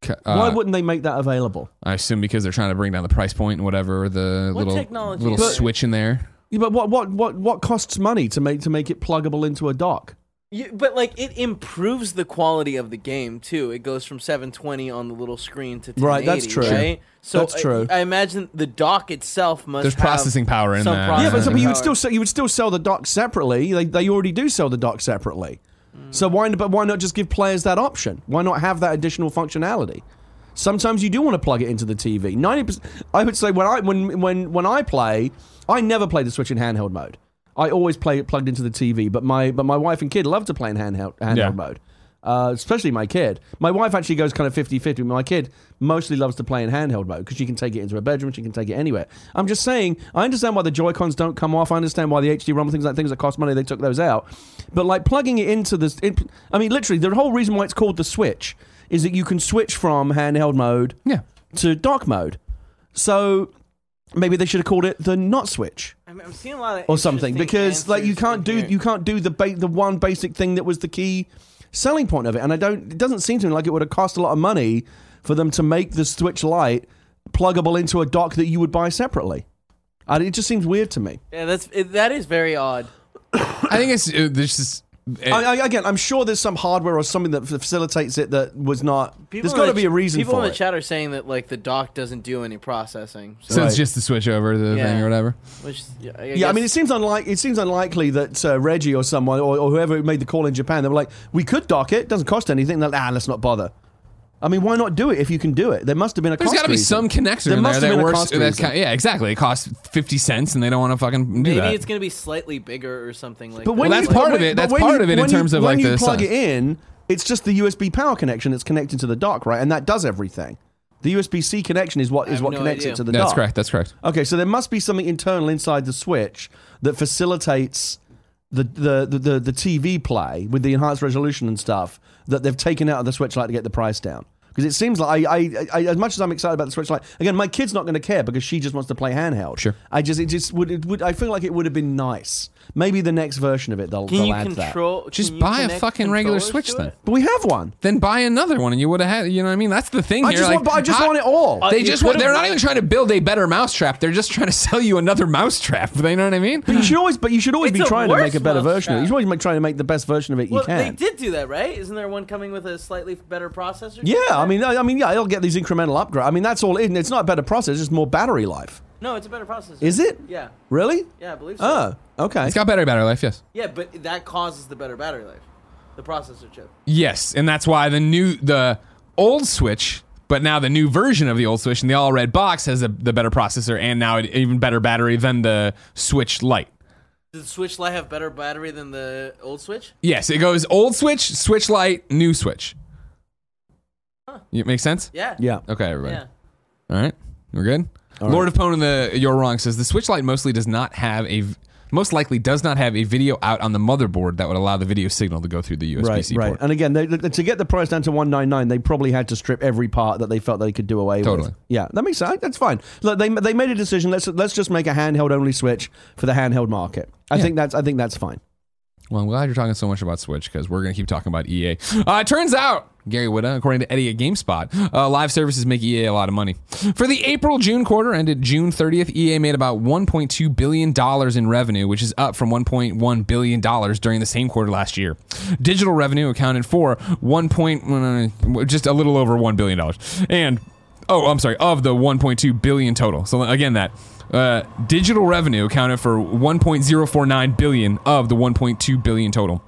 Ca- Why uh, wouldn't they make that available? I assume because they're trying to bring down the price point and whatever the What little technology little is it? switch in there. Yeah, but what what what what costs money to make to make it pluggable into a dock? You, but like it improves the quality of the game too. It goes from 720 on the little screen to 1080, Right, that's true. Right, so That's true. I, imagine the dock itself must There's have processing power in there. Yeah, but, so- but you would still sell, you would still sell the dock separately. They, they already do sell the dock separately. So mm. why but why not just give players that option? Why not have that additional functionality? Sometimes you do want to plug it into the TV. Ninety percent. I would say when I when when when I play, I never play the Switch in handheld mode. I always play it plugged into the TV. But my but my wife and kid love to play in handheld handheld Yeah. mode. Uh, especially my kid. My wife actually goes kind of 50 50. My kid mostly loves to play in handheld mode because she can take it into her bedroom, she can take it anywhere. I'm just saying, I understand why the Joy Cons don't come off. I understand why the HD Rumble things like things that cost money, they took those out. But like plugging it into this, in, I mean, literally, the whole reason why it's called the Switch is that you can switch from handheld mode Yeah. to dock mode. So maybe they should have called it the not switch I'm, I'm seeing a lot of or something because like you can't do here. you can't do the ba- the one basic thing that was the key selling point of it and I don't it doesn't seem to me like it would have cost a lot of money for them to make the Switch Lite pluggable into a dock that you would buy separately. I, it just seems weird to me. Yeah, that's it, that is very odd. I think it's uh, there's just. It- I, I, again, I'm sure there's some hardware or something that facilitates it that was not. People there's in got to the be a reason People for in it. the chat are saying that like the dock doesn't do any processing. So, so it's just the switch over the Yeah. thing or whatever. which yeah, I, Yeah, I mean, it seems unlike it seems unlikely that uh, Reggie or someone or, or whoever made the call in Japan, they were like, "We could dock it; it doesn't cost anything." They're like, "Ah, let's not bother." I mean, why not do it if you can do it? There must have been a There's cost got to be some connector There in must there have that been a works. cost That reason. kind, yeah, exactly. It costs fifty cents, and they don't want to fucking do it. maybe that. it's gonna be slightly bigger or something like. But that. when Well, you, that's part but of it. but That's when part you- of it in when terms you, of, when like, you the plug size. it in. It's just the USB power connection that's connected to the dock, right? And that does everything. The USB C connection is what I is have what no connects idea. it to the dock. That's correct. That's correct. Okay, so there must be something internal inside the switch that facilitates the the, the, the, the TV play with the enhanced resolution and stuff that they've taken out of the Switch Lite to get the price down. Because it seems like I, I, I, as much as I'm excited about the Switch Lite, again, my kid's not going to care because she just wants to play handheld. Sure. I just, it just would, it would, I feel like it would have been nice. Maybe the next version of it, they'll, can they'll you add that. control? Just can you buy a connect fucking regular controllers Switch to then. it? But we have one. Then buy another one, and you would have had. You know what I mean? That's the thing I here. just, like, want, I just how- want it all. Uh, They you just want, could've- they're not even trying to build a better mousetrap. They're just trying to sell you another mousetrap. You know what I mean? But you should always, but you should always It's be a trying to make a better version of it. You mousetrap. should always make, try to make the best version of it Well, you they can. did do that, right? Isn't there one coming with a slightly better processor? Yeah, I mean, I I mean, yeah, it'll get these incremental upgrades. I mean, that's all. in. It's not a better processor; it's just more battery life. No, it's a better processor. Is it? Yeah, Really? yeah, I believe so. Oh, okay. It's got better battery life. Yes. yeah, but that causes the better battery life, the processor chip. Yes, and that's why the new the old Switch, but now the new version of the old Switch in the all red box has a, the better processor and now an even better battery than the Switch Lite. Does the Switch Lite have better battery than the old Switch? Yes, it goes old Switch, Switch Lite, new Switch. Huh. It makes sense? Yeah. yeah. Okay, everybody. Yeah. All right, we're good. Lord of Pwn in the You're Wrong says the Switch Lite mostly does not have a most likely does not have a video out on the motherboard that would allow the video signal to go through the USB-C right. port. And again, they, to get the price down to one nine nine, they probably had to strip every part that they felt they could do away Totally. with. Yeah, that makes sense. That's fine. Look, they they made a decision. Let's let's just make a handheld only Switch for the handheld market. I Yeah. think that's I think that's fine. Well, I'm glad you're talking so much about Switch because we're going to keep talking about EA. Uh, it turns out, Gary Whitta, according to Eddie at GameSpot, uh, live services make EA a lot of money. For the April June quarter ended June 30th, EA made about $1.2 billion in revenue, which is up from $1.1 billion during the same quarter last year. Digital revenue accounted for 1. Point, uh, just a little over $1 billion. And Oh, I'm sorry, of the 1.2 billion total. So again, that uh, digital revenue accounted for 1.049 billion of the 1.2 billion total.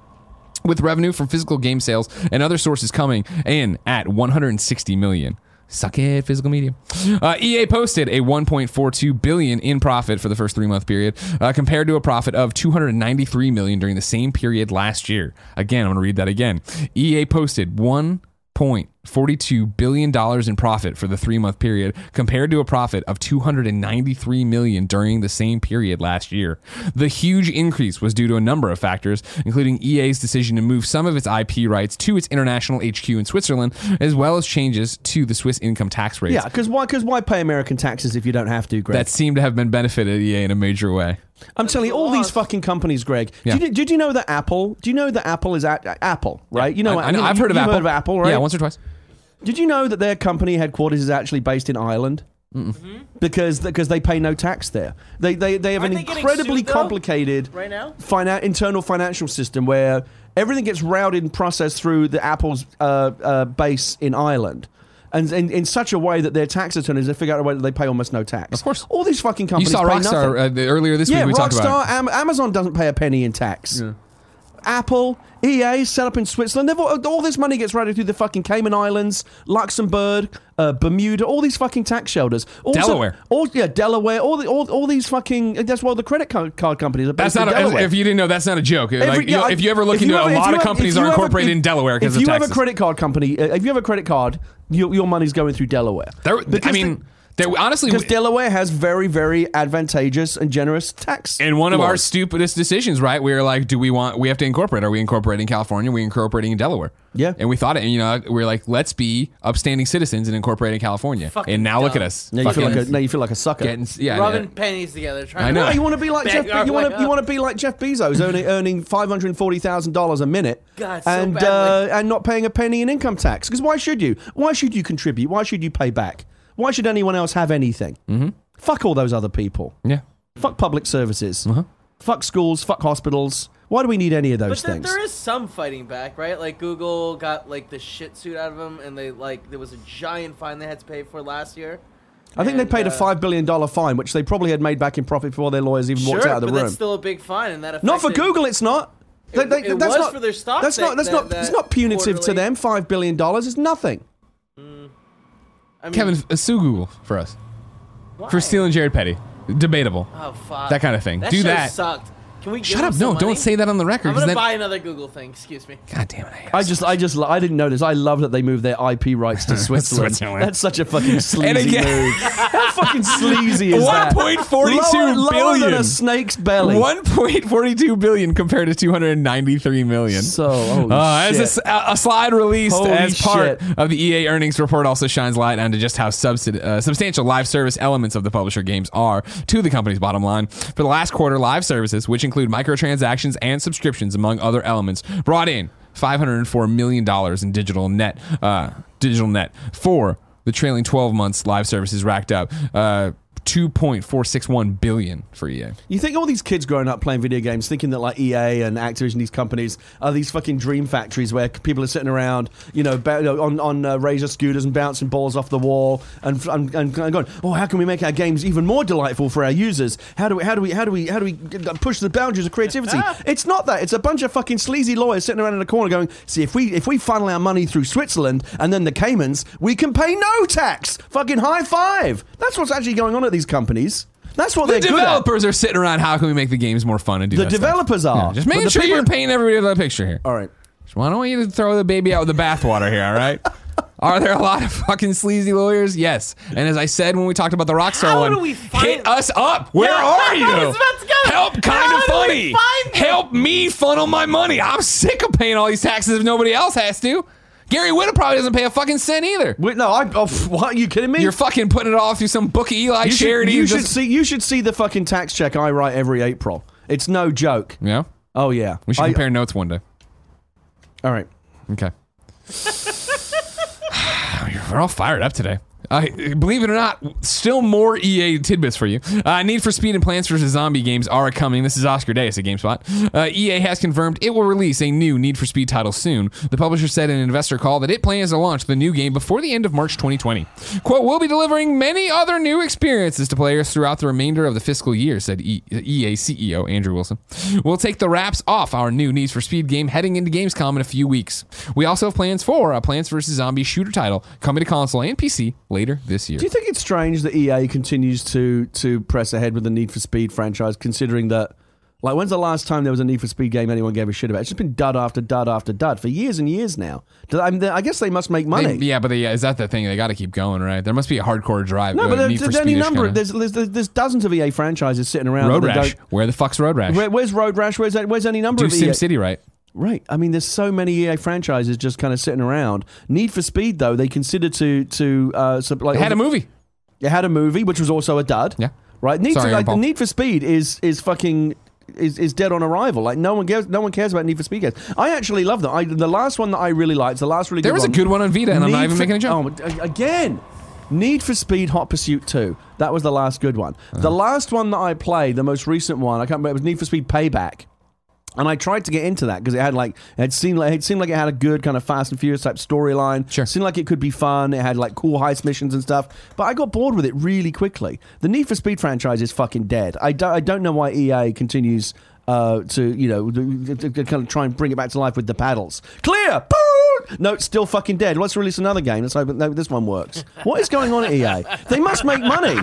With revenue from physical game sales and other sources coming in at 160 million. Suck it, physical media. Uh, EA posted a 1.42 billion in profit for the first three month period, uh, compared to a profit of 293 million during the same period last year. Again, I'm going to read that again. EA posted one point forty-two billion dollars in profit for the three-month period, compared to a profit of 293 million during the same period last year. The huge increase was due to a number of factors, including EA's decision to move some of its IP rights to its international HQ in Switzerland, as well as changes to the Swiss income tax rates Yeah, because why? Because why pay American taxes if you don't have to, Greg? that seem to have been benefited EA in a major way. I'm telling you, all these fucking companies, Greg. Yeah. Did, you, did you know that Apple? Do you know that Apple is at, Apple, right? You know, I, I know you- I've heard of you've Apple. Heard of Apple, right? Yeah, once or twice. Did you know that their company headquarters is actually based in Ireland? Because because they pay no tax there. They they, they have Aren't an they incredibly sued, complicated Right now? finan- internal financial system where everything gets routed and processed through the Apple's uh, uh, base in Ireland. And in, in such a way that their tax attorneys they figure out a way that they pay almost no tax. Of course. all these fucking companies. You saw pay Rockstar uh, the, earlier this yeah, week. We talked Rockstar. Am- Amazon doesn't pay a penny in tax. Apple, EA, set up in Switzerland. All, all this money gets routed through the fucking Cayman Islands, Luxembourg, uh, Bermuda, all these fucking tax shelters. Also, Delaware. all yeah, Delaware. All the all, all these fucking. That's why the credit card, card companies are based That's not. in A, Delaware. if you didn't know, that's not a joke. Every- like, you yeah, I- if you ever look into it, a lot of companies are incorporated in Delaware because If you have a credit card company, uh, if you have a credit card, your, your money's going through Delaware. There- I mean, the- there, honestly, because Delaware has very, very advantageous and generous tax. And one of our stupidest decisions, right? We were like, do we want? We have to incorporate. Are we incorporating California? Are we incorporating in Delaware? Yeah. And we thought it. And you know, we were like, let's be upstanding citizens and incorporate in California. Fucking and now look at us. now you feel like a, now you feel like a sucker. getting, yeah, rubbing yeah. pennies together. Trying I to know. No, you want to be like Jeff. our You want to you want to be like Jeff Bezos, earning earning five hundred forty thousand dollars a minute, God, so and uh, and not paying a penny in income tax. Because why should you? Why should you contribute? Why should you pay back? Why should anyone else have anything? Mm-hmm. Fuck all those other people. yeah. Fuck public services. Uh-huh. Fuck schools. Fuck hospitals. Why do we need any of those But there, things? there is some fighting back, right? Like Google got like the shit suit out of them, and they like there was a giant fine they had to pay for last year. I think they And, paid a uh, five billion dollar fine, which they probably had made back in profit before their lawyers even walked out of the but room. that's still a big fine, and that Not for Google, it's not. They- It- they- it that's was not, for their stock That's not. that- That's not. that- It's not punitive to them. Five billion dollars is nothing. I mean, Kevin, uh, sue Google for us why? for stealing Jared Petty. Debatable. Oh fuck. That kind of thing. That Do show that. Sucked. Can we Shut up! No, money? don't say that on the record. I'm 'cause gonna then- buy another Google thing. Excuse me. God damn it! hate I just, I just, I didn't notice. I love that they moved their IP rights to Switzerland. Switzerland. That's such a fucking sleazy again- move. How fucking sleazy is that? 1.42 lower, lower than a snake's belly. 1.42 billion compared to 293 million. So, holy Uh, as shit. a s- a, a slide released Holy as part shit. of the EA earnings report also shines light onto just how subsidi- uh, substantial live service elements of the publisher games are to the company's bottom line. For the last quarter, live services, which include microtransactions and subscriptions among other elements, brought in 504 million dollars in digital net uh, digital net for the trailing 12 months. Live services racked up. Uh, 2.461 billion for EA. You think all these kids growing up playing video games, thinking that like EA and Activision, these companies are these fucking dream factories where people are sitting around, you know, on on uh, razor scooters and bouncing balls off the wall and, and and going, oh, how can we make our games even more delightful for our users? How do we how do we how do we how do we push the boundaries of creativity? it's not that. It's a bunch of fucking sleazy lawyers sitting around in a corner going, see, if we if we funnel our money through Switzerland and then the Caymans, we can pay no tax. Fucking high five. That's what's actually going on at these companies. That's what The they're developers are sitting around. How can we make the games more fun and do The that stuff? developers are. Yeah, just making the sure people- you're painting everybody the picture here. All right. Well, I don't want you to throw the baby out with the bathwater here, all right? Are there a lot of fucking sleazy lawyers? Yes. And as I said when we talked about the Rockstar How one, do we find- hit us up. Where Yeah, are you? I was about to go. Help, kind How of do we funny. find them? Help me funnel my money. I'm sick of paying all these taxes if nobody else has to. Gary Whitta probably doesn't pay a fucking cent either. Wait, no, I. Oh, what? Are you kidding me? You're fucking putting it all through some book Eli you should, charity. you should see. You should see the fucking tax check I write every April. It's no joke. Yeah. Oh yeah. We should I- compare notes one day. All right. Okay. We're all fired up today. Uh, believe it or not, still more EA tidbits for you. Uh, Need for Speed and Plants vs. Zombie games are coming. This is Oscar Dayus at GameSpot. Uh, EA has confirmed it will release a new Need for Speed title soon. The publisher said in an investor call that it plans to launch the new game before the end of March 2020. Quote, we'll be delivering many other new experiences to players throughout the remainder of the fiscal year, said EA CEO Andrew Wilson. We'll take the wraps off our new Need for Speed game heading into Gamescom in a few weeks. We also have plans for a Plants vs. Zombie shooter title coming to console and PC later this year. Do you think it's strange that EA continues to to press ahead with the Need for Speed franchise, considering that? Like, when's the last time there was a Need for Speed game anyone gave a shit about? It's just been dud after dud after dud for years and years now. I, mean, I guess they must make money. They- yeah, but they, is that the thing? They got to keep going, right? There must be a hardcore drive. no, uh, but there- there's any number. kinda- There's, there's there's there's dozens of EA franchises sitting around. Road Rash. Where the fuck's Road Rash? Where, where's Road Rash? Where's that, where's any number Do of Sim EA? City right? Right. I mean, there's so many EA franchises just kind of sitting around. Need for Speed, though, they consider to to uh, like They had a movie. It had a movie which was also a dud. Yeah. Right. Need Sorry, for, like, the Need for Speed is is fucking. Is, is dead on arrival. Like no one cares. No one cares about Need for Speed games. I actually love them. I, the last one that I really liked, the last really good one. There was a good one on Vita, and I'm not even for- making a joke. Oh, again, Need for Speed Hot Pursuit 2. That was the last good one. Uh-huh. The last one that I played, the most recent one, I can't remember, it was Need for Speed Payback. And I tried to get into that because it had like it seemed like it seemed like it had a good kind of Fast and Furious type storyline. Sure. seemed like it could be fun. It had like cool heist missions and stuff. But I got bored with it really quickly. The Need for Speed franchise is fucking dead. I don't I don't know why EA continues uh, to you know to, to- kind of try and bring it back to life with the paddles. Clear. Boom! No, it's still fucking dead. Let's release another game. Let's hope that this one works. What is going on at EA? They must make money.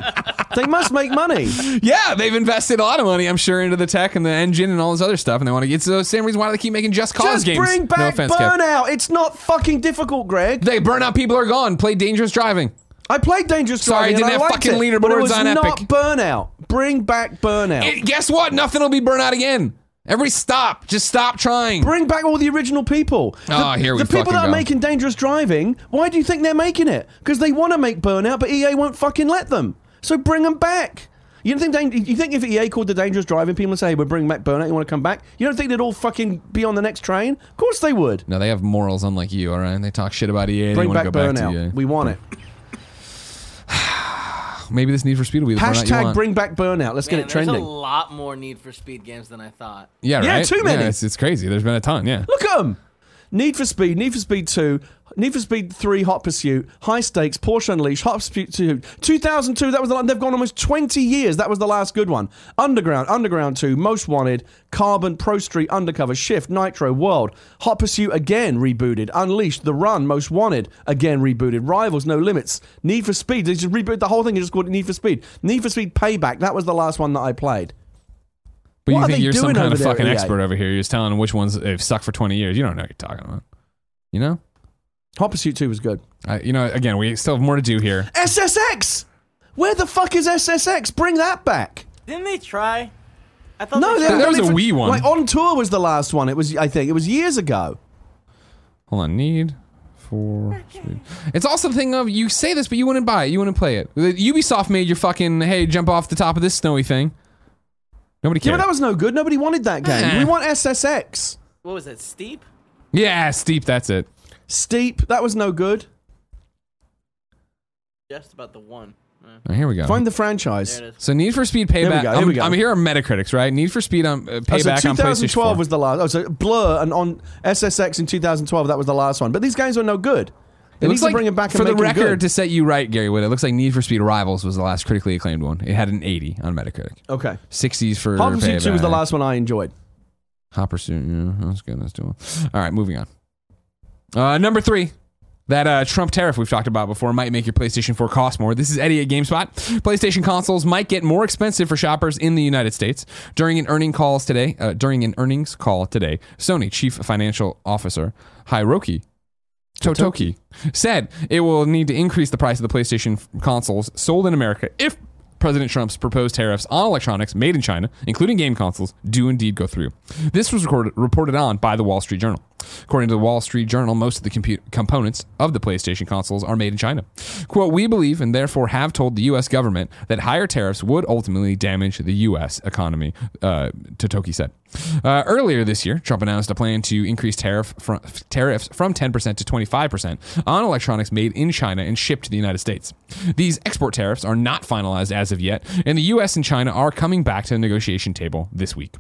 They must make money. Yeah, they've invested a lot of money, I'm sure, into the tech and the engine and all this other stuff, and they want to get. It's the same reason why they keep making Just Cause Just games. bring no back offense, Kev. Burnout. It's not fucking difficult, Greg. They burnout people are gone. Play dangerous driving. I played Dangerous driving. Sorry, Driving. didn't and I have fucking it, but it was on not Epic. Burnout. Bring back Burnout. It- guess what? Nothing will be burnout again. Everybody stop. Just stop trying. Bring back all the original people. Oh, the, here we The people that are go. making Dangerous Driving, why do you think they're making it? Because they want to make Burnout, but EA won't fucking let them. So bring them back. You don't think you think if EA called the Dangerous Driving, people would say, hey, "We're bringing back Burnout. You want to come back?" You don't think they'd all fucking be on the next train? Of course they would. No, they have morals unlike you, all right? They talk shit about EA. they Bring want back back Burnout. to EA. we want it. Maybe this Need for Speed will be the burnout you Hashtag want. Bring back Burnout. Let's Man, get it trending. there's a lot more Need for Speed games than I thought. yeah, right. Yeah, right? too many. Yeah, it's, it's crazy. There's been a ton, yeah. Look at them. Need for Speed, Need for Speed 2, Need for Speed 3, Hot Pursuit, High Stakes, Porsche Unleashed, Hot Pursuit 2, 2002, that was the, they've gone almost 20 years. That was the last good one. Underground, Underground 2, Most Wanted, Carbon, Pro Street, Undercover, Shift, Nitro, World, Hot Pursuit again rebooted, Unleashed, The Run, Most Wanted again rebooted, Rivals, No Limits, Need for Speed. They just rebooted the whole thing and just called it Need for Speed. Need for Speed Payback, that was the last one that I played. But What you think you're some kind of there fucking at expert over here. You're just telling them which ones have sucked for 20 years. You don't know what you're talking about. You know? Hot Pursuit 2 was good. I, you know, again, we still have more to do here. SSX! Where the fuck is SSX? Bring that back. Didn't they try? I thought No, they they- tried. There was a Wii one. Like on tour was the last one. It was, I think, it was years ago. Hold on. Need for Speed. It's also the thing of you say this, but you wouldn't buy it. You wouldn't play it. Ubisoft made your fucking, hey, jump off the top of this snowy thing. Nobody Yeah, cared. but that was no good. Nobody wanted that game. We want SSX. What was it? Steep? yeah, steep. That's it. Steep. That was no good. Just about the one. Uh, All right, here we go. Find the franchise. there it is. So Need for Speed we Payback. go, here I'm, we go. I'm here on Metacritics, right? Need for Speed on uh, Oh, Payback so on PlayStation 2012 was the last. Oh, so Blur and on SSX in 2012, that was the last one. But these games were no good. It looks to like, bring it back and for the record, to set you right, Gary Whitta, it looks like Need for Speed Rivals was the last critically acclaimed one. It had an 80 on Metacritic. Okay. 60s for Hot Pursuit 2 was the last one I enjoyed. Hot Pursuit, yeah, that's good. That's doing. All right, moving on. Uh, number three. That uh, Trump tariff we've talked about before might make your PlayStation 4 cost more. This is Eddie at GameSpot. PlayStation consoles might get more expensive for shoppers in the United States. During an earning calls today, uh, during an earnings call today, Sony Chief Financial Officer Hiroki Totoki said it will need to increase the price of the PlayStation consoles sold in America if President Trump's proposed tariffs on electronics made in China, including game consoles, do indeed go through. This was recorded, reported on by the Wall Street Journal. According to the Wall Street Journal, most of the compu- components of the PlayStation consoles are made in China. Quote, we believe and therefore have told the U.S. government that higher tariffs would ultimately damage the U.S. economy, uh, Totoki said. Uh, earlier this year, Trump announced a plan to increase tariff from, tariffs from 10% to 25% on electronics made in China and shipped to the United States. These export tariffs are not finalized as of yet, and the U.S. and China are coming back to the negotiation table this week.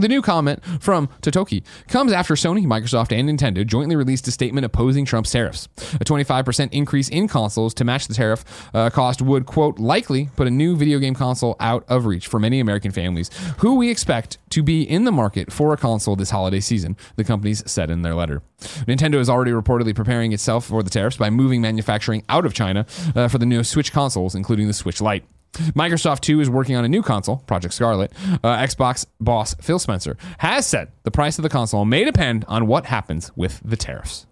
The new comment from Totoki comes after Sony, Microsoft, and Nintendo jointly released a statement opposing Trump's tariffs. A 25% increase in consoles to match the tariff uh, cost would, quote, likely put a new video game console out of reach for many American families who we expect to be in the market for a console this holiday season, the companies said in their letter. Nintendo is already reportedly preparing itself for the tariffs by moving manufacturing out of China uh, for the new Switch consoles, including the Switch Lite. Microsoft, too, is working on a new console, Project Scarlett. Uh, Xbox boss Phil Spencer has said the price of the console may depend on what happens with the tariffs.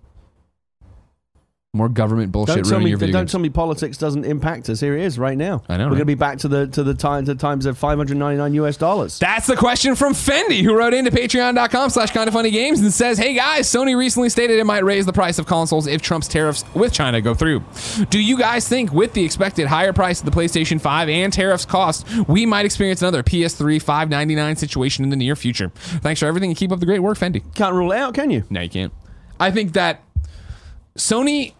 More government bullshit Don't tell ruining me. your video Don't games. tell me politics doesn't impact us. Here it is right now. I know, We're right? going to be back to the to the time to times of 599 US dollars. That's the question from Fendyy, who wrote into patreon.com slash kind of funny games and says, Hey guys, Sony recently stated it might raise the price of consoles if Trump's tariffs with China go through. Do you guys think, with the expected higher price of the PlayStation 5 and tariffs cost, we might experience another PS3 599 situation in the near future? Thanks for everything and keep up the great work, Fendyy. Can't rule it out, can you? No, you can't. I think that Sony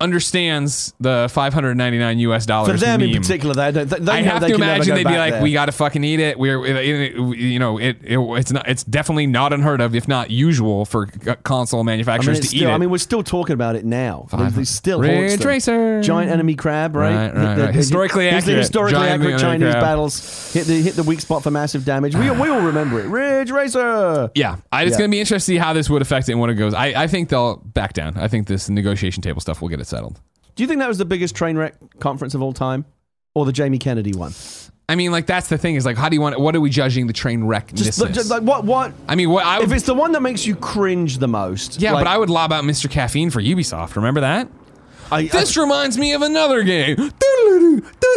understands the 599 US dollars For them in particular, they, they, they I have they to imagine they'd be like, there. "We got to fucking eat it." We're, it, it- you know, it, it it's not, it's definitely not unheard of, if not usual, for console I manufacturers mean, it's to eat it. I mean, we're still talking about it now. They still Ridge. Racer. giant enemy crab, right? Right, right, the- right. Historically hit accurate. historically Giant accurate Chinese crab. battles. Hit the hit the weak spot for massive damage. We we all remember it. Ridge Racer. Yeah, I, it's Yeah. going to be interesting to see how this would affect it and when it goes. I, I think they'll back down. I think this negotiation table stuff will get it settled. Do you think that was the biggest train wreck conference of all time, or the Jamie Kennedy one? I mean, like that's the thing is like, how do you want? What are we judging the train wreck? Just, like- just like what what? I mean, what I If it's the one that makes you cringe the most, yeah, like, but I would lob out Mr. Caffeine for Ubisoft. Remember that? I, This reminds me of another game.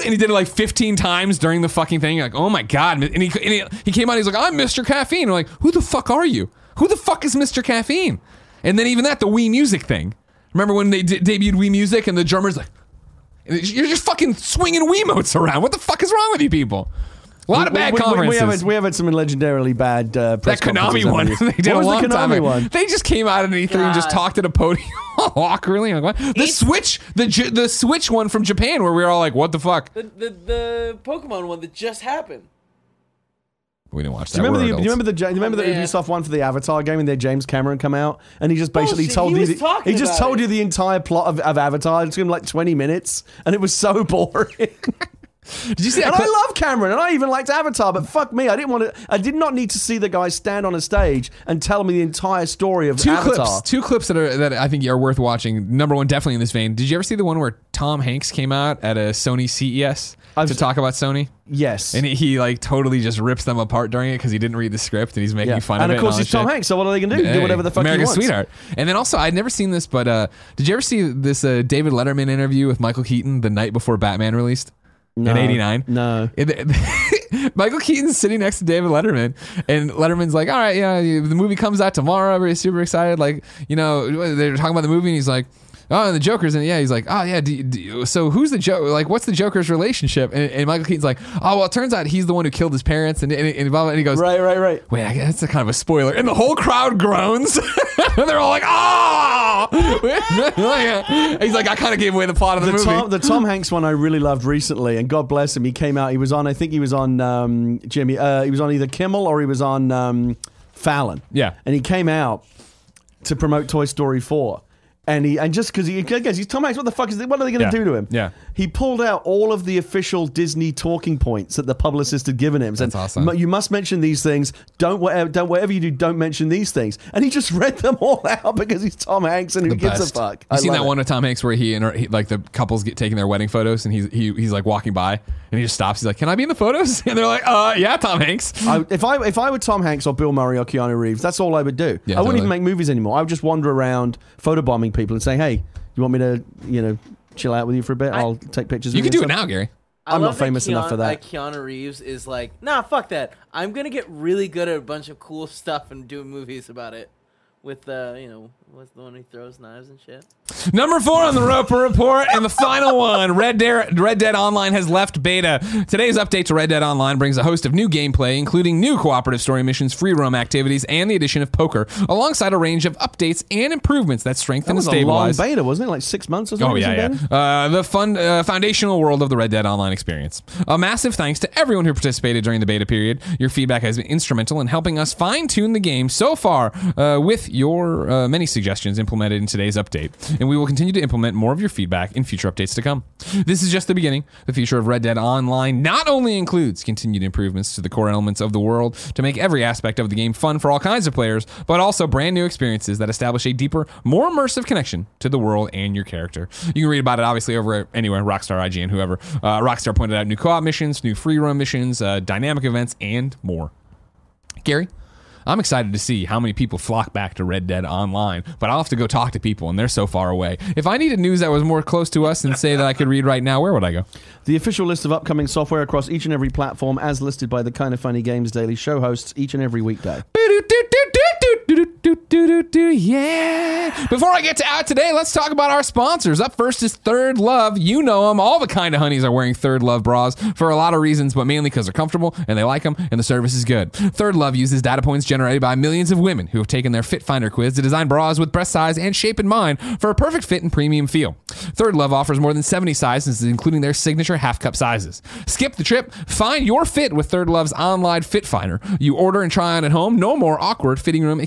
And he did it like 15 times during the fucking thing. You're like, oh my god! And he and he, he came out. He's like, I'm Mr. Caffeine. I'm like, who the fuck are you? Who the fuck is Mr. Caffeine? And then even that, the Wii Music thing. Remember when they de- debuted Wii Music and the drummer's like, you're just fucking swinging Wii Wiimotes around. What the fuck is wrong with you people? A lot of bad we, we, conferences. we, have had, we have had some legendarily bad uh, press that Konami one the they did what a was long the Konami time one? They just came out at E3 and just talked at a podium awkwardly. I'm like, what? The It's- Switch, the the Switch one from Japan, where we were all like, "What the fuck?" The, the the Pokemon one that just happened. We didn't watch that. Do you remember We're the? Do you adults. remember the? Do you remember the man. Ubisoft one for the Avatar game, and there James Cameron come out, and he just basically Bullshit, told he you. was The, talking he just about told it. you the entire plot of, of Avatar. It took him like twenty minutes, and it was so boring. Did you see that? and clip? I love Cameron, and I even liked Avatar, but fuck me, I didn't want to. I did not need to see the guy stand on a stage and tell me the entire story of two Avatar. clips. Two clips that are that I think are worth watching. Number one, definitely in this vein. Did you ever see the one where Tom Hanks came out at a Sony CES I've- to talk about Sony? Yes, And he, like totally just rips them apart during it because he didn't read the script and he's making yeah. fun and of it. And of course he's Tom shit. Hanks. So what are they gonna do? Hey, do whatever the fuck wants. sweetheart. And then also, I'd never seen this, but uh, did you ever see this uh, David Letterman interview with Michael Keaton the night before Batman released No, in '89? no. Michael Keaton's sitting next to David Letterman, and Letterman's like, "All right, yeah, the movie comes out tomorrow. Everybody's super excited. Like, you know, they're talking about the movie, and he's like." Oh, and the Joker's in and yeah, he's like, oh yeah. Do, do, so who's the Joker? Like, what's the Joker's relationship? And, and Michael Keaton's like, oh well, it turns out he's the one who killed his parents, and and, and, blah, blah, and he goes, Right, right, right. Wait, I guess that's a kind of a spoiler. And the whole crowd groans. and they're all like, oh! He's like, I kind of gave away the plot of the, The movie. Tom, the Tom Hanks one I really loved recently, and God bless him, he came out. He was on, I think he was on um, Jimmy. Uh, he was on either Kimmel or he was on um, Fallon. Yeah. and he came out to promote Toy Story four. And he and just because he again he's Tom Hanks, what the fuck is what are they going to Yeah. do to him? Yeah. he pulled out all of the official Disney talking points that the publicist had given him. That's awesome. You must mention these things. Don't whatever, don't whatever you do, don't mention these things. And he just read them all out because he's Tom Hanks and who gives a fuck. You I seen that it. one of Tom Hanks where he and he, like the couples get taking their wedding photos and he's he, he's like walking by and he just stops. He's like, "Can I be in the photos?" And they're like, "Uh, yeah, Tom Hanks." I, if I if I were Tom Hanks or Bill Murray or Keanu Reeves, that's all I would do. Yeah, I wouldn't even make movies anymore. I would just wander around photobombing people and say, "Hey, you want me to, you know, chill out with you for a bit? I- I'll take pictures." You of can you do it now. Gary. I I'm not love famous enough for that. Keanu Reeves is like, nah, fuck that. I'm gonna get really good at a bunch of cool stuff and do movies about it. With uh, you know, what's the one he throws knives and shit? Number four on the Roper Report, and the final one Red Dead, Red Dead Online has left beta. Today's update to Red Dead Online brings a host of new gameplay, including new cooperative story missions, free roam activities, and the addition of poker, alongside a range of updates and improvements that strengthen That was and a long beta, wasn't it? Like six months or something. Oh yeah, it was in yeah. Uh, the fun, uh, foundational world of the Red Dead Online experience. A massive thanks to everyone who participated during the beta period. Your feedback has been instrumental in helping us fine tune the game so far. Uh, with your uh, many suggestions implemented in today's update, and we will continue to implement more of your feedback in future updates to come. This is just the beginning. The future of Red Dead Online not only includes continued improvements to the core elements of the world to make every aspect of the game fun for all kinds of players, but also brand new experiences that establish a deeper, more immersive connection to the world and your character. You can read about it obviously over anywhere, Rockstar, IGN, whoever. Uh, Rockstar pointed out new co-op missions, new free roam missions, uh, dynamic events, and more. Gary, I'm excited to see how many people flock back to Red Dead Online, but I'll have to go talk to people, and they're so far away. If I needed news that was more close to us and say that I could read right now, where would I go? The official list of upcoming software across each and every platform, as listed by the Kind of Funny Games Daily show hosts each and every weekday. Do-do-do-do-do-do-do-do. Do do do yeah. Before I get to out today, let's talk about our sponsors. Up first is Third Love. You know them. All the kind of honeys are wearing Third Love bras for a lot of reasons, but mainly because they're comfortable and they like them and the service is good. Third Love uses data points generated by millions of women who have taken their Fit Finder quiz to design bras with breast size and shape in mind for a perfect fit and premium feel. Third Love offers more than 70 sizes, including their signature half cup sizes. Skip the trip. Find your fit with Third Love's online Fit Finder. You order and try on at home. No more awkward fitting room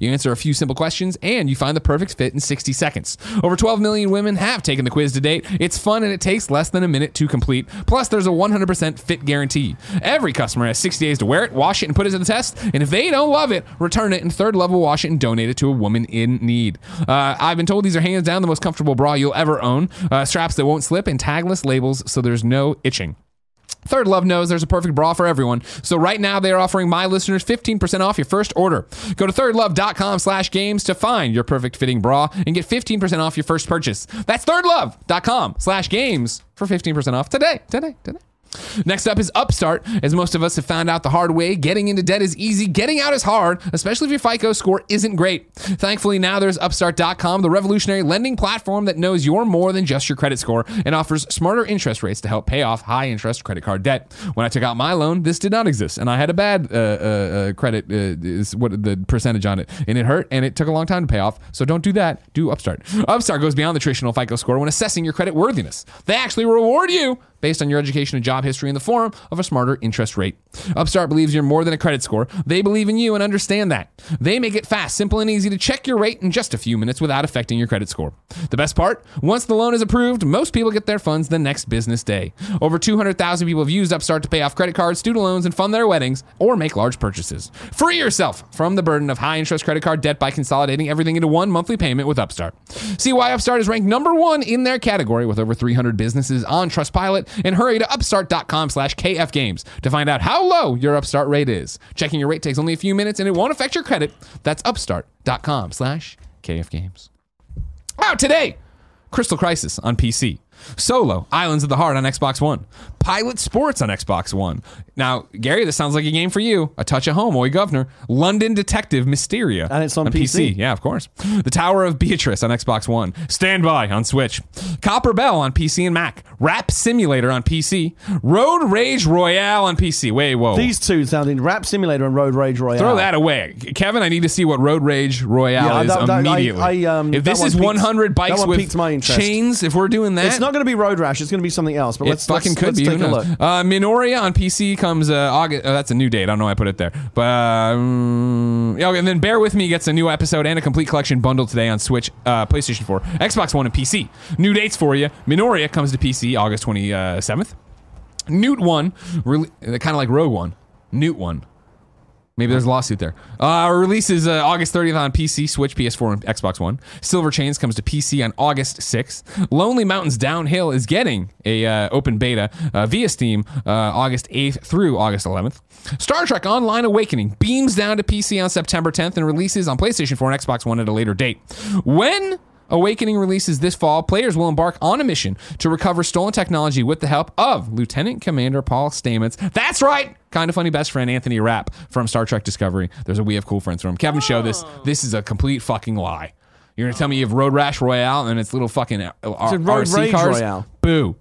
You answer a few simple questions and you find the perfect fit in 60 seconds. Over 12 million women have taken the quiz to date. It's fun and it takes less than a minute to complete. Plus, there's a 100% fit guarantee. Every customer has 60 days to wear it, wash it, and put it to the test. And if they don't love it, return it and Third level wash it and donate it to a woman in need. Uh, I've been told these are hands down the most comfortable bra you'll ever own. Uh, straps that won't slip and tagless labels so there's no itching. Third Love knows there's a perfect bra for everyone. So right now they are offering my listeners 15% off your first order. Go to thirdlove.com slash games to find your perfect fitting bra and get 15% off your first purchase. That's thirdlove.com slash games for 15% off today, today, today. Next up is Upstart. As most of us have found out the hard way, getting into debt is easy, getting out is hard, especially if your FICO score isn't great. Thankfully, now there's Upstart.com, the revolutionary lending platform that knows you're more than just your credit score and offers smarter interest rates to help pay off high interest credit card debt. When I took out my loan, this did not exist, and I had a bad uh, uh, uh, credit, uh, is what the percentage on it, and it hurt, and it took a long time to pay off. So don't do that. Do Upstart. Upstart goes beyond the traditional FICO score when assessing your credit worthiness. They actually reward you based on your education and job history in the form of a smarter interest rate. Upstart believes you're more than a credit score. They believe in you and understand that. They make it fast, simple, and easy to check your rate in just a few minutes without affecting your credit score. The best part? Once the loan is approved, most people get their funds the next business day. Over 200,000 people have used Upstart to pay off credit cards, student loans, and fund their weddings or make large purchases. Free yourself from the burden of high interest credit card debt by consolidating everything into one monthly payment with Upstart. See why Upstart is ranked number one in their category with over 300 businesses on Trustpilot and hurry to upstart.com slash kfgames to find out how low your Upstart rate is. Checking your rate takes only a few minutes and it won't affect your credit. That's upstart.com slash kfgames. Out today, Crystal Crisis on PC. Solo, Islands of the Heart on Xbox One. Pilot Sports on Xbox One. Now, Gary, this sounds like a game for you. A Touch of Home, Oi Governor. London Detective Mysteria. And it's on PC. Yeah, of course. The Tower of Beatrice on Xbox One. Standby on Switch. Copper Bell on PC and Mac. Rap Simulator on PC. Road Rage Royale on PC. Wait, whoa. These two sounding Rap Simulator and Road Rage Royale. Throw that away, Kevin. I need to see what Road Rage Royale Yeah, is that- that- I- immediately. I, um, if this is piqued- 100 bikes with chains, if we're doing that, It's not going to be Road Rash. It's going to be something else. But let's fucking let's, could let's be. Take a look. Uh, Minoria on PC comes uh, August. Uh, that's a new date. I don't know. why I put it there, but um, yeah. okay, And then Bear with Me gets a new episode and a complete collection bundle today on Switch, uh, PlayStation 4, Xbox One, and PC. New dates for you. Minoria comes to PC August twenty seventh. Newt one, really, kind of like Rogue One. Newt one. Maybe there's a lawsuit there. Uh, releases uh, August 30th on PC, Switch, PS4, and Xbox One. Silver Chains comes to PC on August 6th. Lonely Mountains Downhill is getting a uh, open beta uh, via Steam uh, August 8th through August 11th. Star Trek Online Awakening beams down to PC on September 10th and releases on PlayStation 4 and Xbox One at a later date. When Awakening releases this fall. Players will embark on a mission to recover stolen technology with the help of Lieutenant Commander Paul Stamets. That's right! Kind of funny best friend Anthony Rapp from Star Trek Discovery. There's a We Have Cool Friends from Kevin Show this. This is a complete fucking lie. You're gonna tell me you have Road Rash Royale and it's little fucking uh, R- a Road RC Rage cars? Royale. Boo.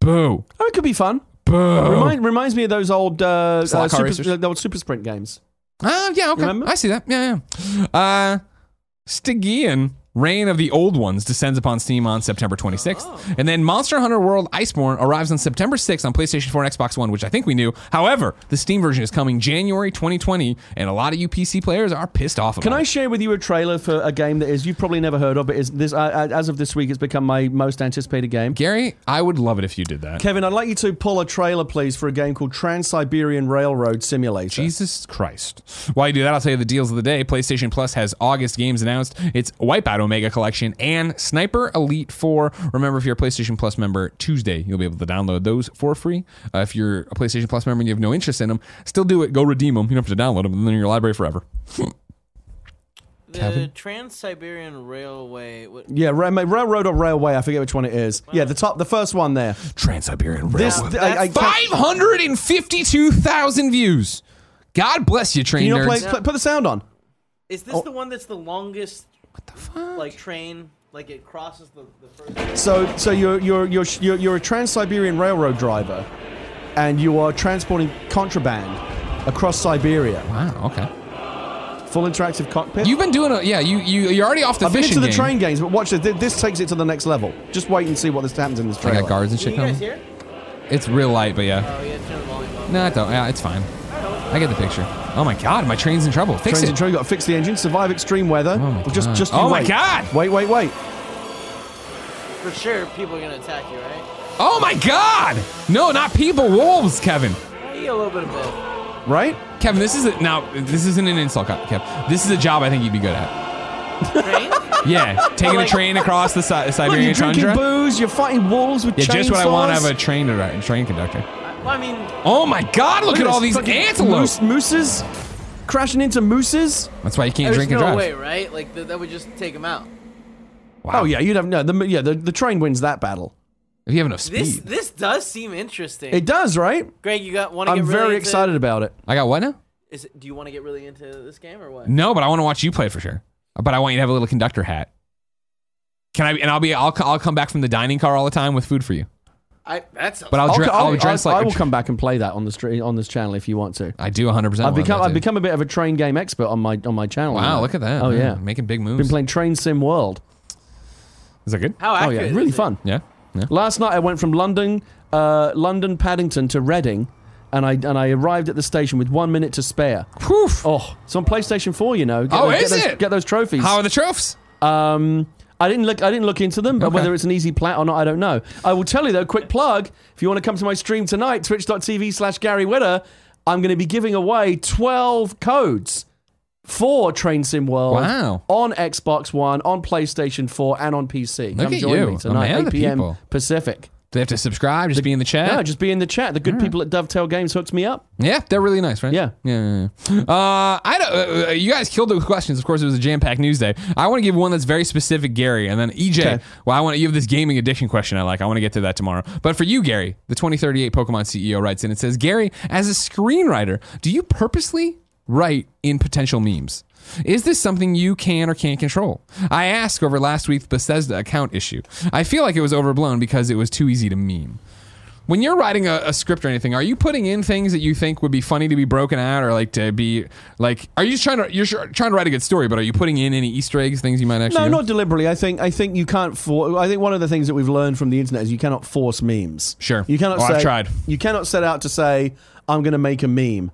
Boo. Oh, it could be fun. Boo. Remind, reminds me of those old uh, uh, super, racers? the old Super Sprint games. Ah, yeah, okay. Remember? I see that. Yeah, yeah. Uh, Stygian Reign of the Old Ones descends upon Steam on September 26th. And then Monster Hunter World Iceborne arrives on September 6th on PlayStation 4 and Xbox One, which I think we knew. However, the Steam version is coming January 2020, and a lot of you PC players are pissed off about Can I it. share with you a trailer for a game that is you've probably never heard of, but is this uh, as of this week it's become my most anticipated game. Gary, I would love it if you did that. Kevin, I'd like you to pull a trailer, please, for a game called Trans Siberian Railroad Simulator. Jesus Christ. While you do that, I'll tell you the deals of the day. PlayStation Plus has August games announced. It's Wipeout Omega Collection and Sniper Elite 4. Remember, if you're a PlayStation Plus member, Tuesday, you'll be able to download those for free. Uh, if you're a PlayStation Plus member and you have no interest in them, still do it. Go redeem them. You don't have to download them, and then in your library forever. The Trans Siberian Railway. What, Yeah, ra- ma- railroad or railway. I forget which one it is. Yeah, the top, the first one there. Trans Siberian Railway. Railroad. I, I can't- 552,000 views. God bless you, train Can you not nerds. play, play- put the sound on? Is this Oh. the one that's the longest What the fuck? like train? Like it crosses the, the first. So, so you're you're you're you're, you're a Trans-Siberian Railroad driver, and you are transporting contraband across Siberia. wow. Okay. Full interactive cockpit. You've been doing a yeah. You you you're already off the I've been fishing into the game. train games, but watch this. This takes it to the next level. Just wait and see what this happens in this I trailer. got guards and shit you guys coming. hear? It's real light, but yeah. Oh, yeah, turn the volume up. No, I don't. Yeah, it's fine. I get the picture. Oh my god, my train's in trouble. Fix Trains it. and train. Got to fix the engine. Survive extreme weather. Oh my just God. just. Oh my wait. God. Wait, wait, wait. For sure, people are gonna attack you, right? Oh my god! No, not people. Wolves, Kevin. Yeah, you get a little bit of both. Right. Kevin, this is a, now. This isn't an insult, Kev. This is a job I think you'd be good at. Train? Yeah, taking a Like- train across the Si- Look, Siberian you're drinking tundra. booze. You're fighting wolves with Yeah, chainsaws. just what I want to have a train to train conductor. Well, I mean, Oh my god! Look, at all these fucking antelope. Moose, mooses crashing into mooses. That's why you can't there's drink no and drive. way, right? Like th- that would just take them out. Wow. Oh yeah, you'd have no. The, yeah, the, the train wins that battle. If you have enough This speed. this does seem interesting. It does, right? Greg, you got want to get I'm really very into, excited about it. I got what now? Is it, do you want to get really into this game or what? No, but I want to watch you play for sure. But I want you to have a little conductor hat. Can I? And I'll be. I'll. I'll come back from the dining car all the time with food for you. I that's But I'll. I'll, Dre- I'll, I'll dress I, like. I will come back and play that on the street on this channel if you want to. I do 100. percent I've become I've become a bit of a train game expert on my on my channel. Wow, now. look at that. Oh man. yeah, making big moves. been playing Train Sim World. Is that good? how Oh yeah, really fun. Yeah. Yeah. Last night I went from London, uh, London Paddington to Reading, and I and I arrived at the station with one minute to spare. Whew. Oh, it's on PlayStation 4, you know. Get Oh, those, is get those, it? Get those trophies. How are the trophies? Um, I didn't look. I didn't look into them. but Okay. Whether it's an easy plat or not, I don't know. I will tell you though. Quick plug: if you want to come to my stream tonight, Twitch.tv/slash Gary Whitta, I'm going to be giving away 12 codes for Train Sim World Wow. on Xbox One, on PlayStation 4, and on PC. Look come at join you, me tonight, man of 8 the p.m. Pacific. Do they have to subscribe? Just be in the chat. No, just be in the chat. The good people at Dovetail Games hooked me up. Yeah, they're really nice, right? Yeah. yeah. yeah, yeah. Uh, I don't, uh, you guys killed the questions. Of course, it was a jam-packed news day. I want to give one that's very specific, Gary, and then EJ. Okay. Well, I want you have this gaming addiction question I like. I want to get to that tomorrow. But for you, Gary, the 2038 Pokemon CEO writes in. It says, Gary, as a screenwriter, do you purposely write in potential memes? Is this something you can or can't control? I asked over last week's Bethesda account issue. I feel like it was overblown because it was too easy to meme. When you're writing a, a script or anything, are you putting in things that you think would be funny to be broken out, or like to be like? Are you just trying to you're sure- trying to write a good story, but are you putting in any Easter eggs, things you might actually? No, do? not deliberately. I think I think you can't. For, I think one of the things that we've learned from the internet is you cannot force memes. Sure. You cannot. Oh, say, I've tried. You cannot set out to say I'm going to make a meme,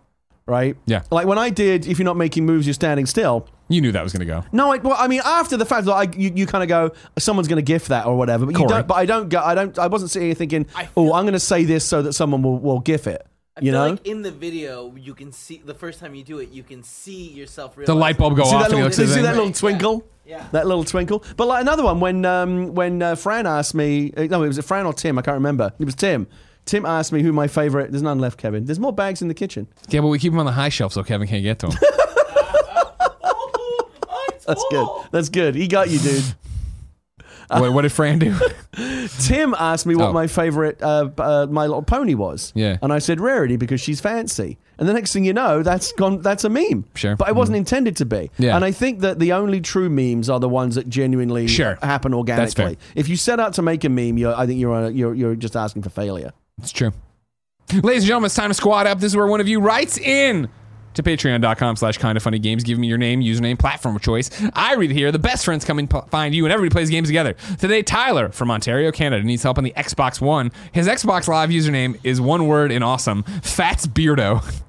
right? Yeah. Like when I did, if you're not making moves, you're standing still. You knew that was going to go. No, I, well, I mean after the fact, like you, you kind of go, someone's going to gift that or whatever. But you don't. But I don't go. I don't. I wasn't sitting here thinking, oh, feel- I'm going to say this so that someone will will gif it. I You feel know. like in the video, you can see the first time you do it, you can see yourself. The light bulb go see off, that and he little, looks see that little twinkle? Yeah. That little twinkle. But like another one, when um, when uh, Fran asked me, uh, no, it was Fran or Tim, I can't remember. It was Tim. Tim asked me who my favorite. There's none left, Kevin. There's more bags in the kitchen. Yeah, but we keep them on the high shelf so Kevin can't get to them. That's good. That's good. He got you, dude. what, what did Fran do? Tim asked me what Oh. my favorite uh, uh, My Little Pony was. Yeah. And I said Rarity because she's fancy. And the next thing you know, that's gone. That's a meme. Sure. But it wasn't intended to be. Yeah. And I think that the only true memes are the ones that genuinely Sure. happen That's fair. organically. If you set out to make a meme, you're, I think you're, on a, you're you're just asking for failure. It's true. Ladies and gentlemen, it's time to squad up. This is where one of you writes in to patreon.com slash kind of funny games. Give me your name, username, platform of choice. I read here. The best friends come and p- find you, and everybody plays games together. Today, Tyler from Ontario, Canada, needs help on the Xbox One. His Xbox Live username is one word in awesome Fats Beardo.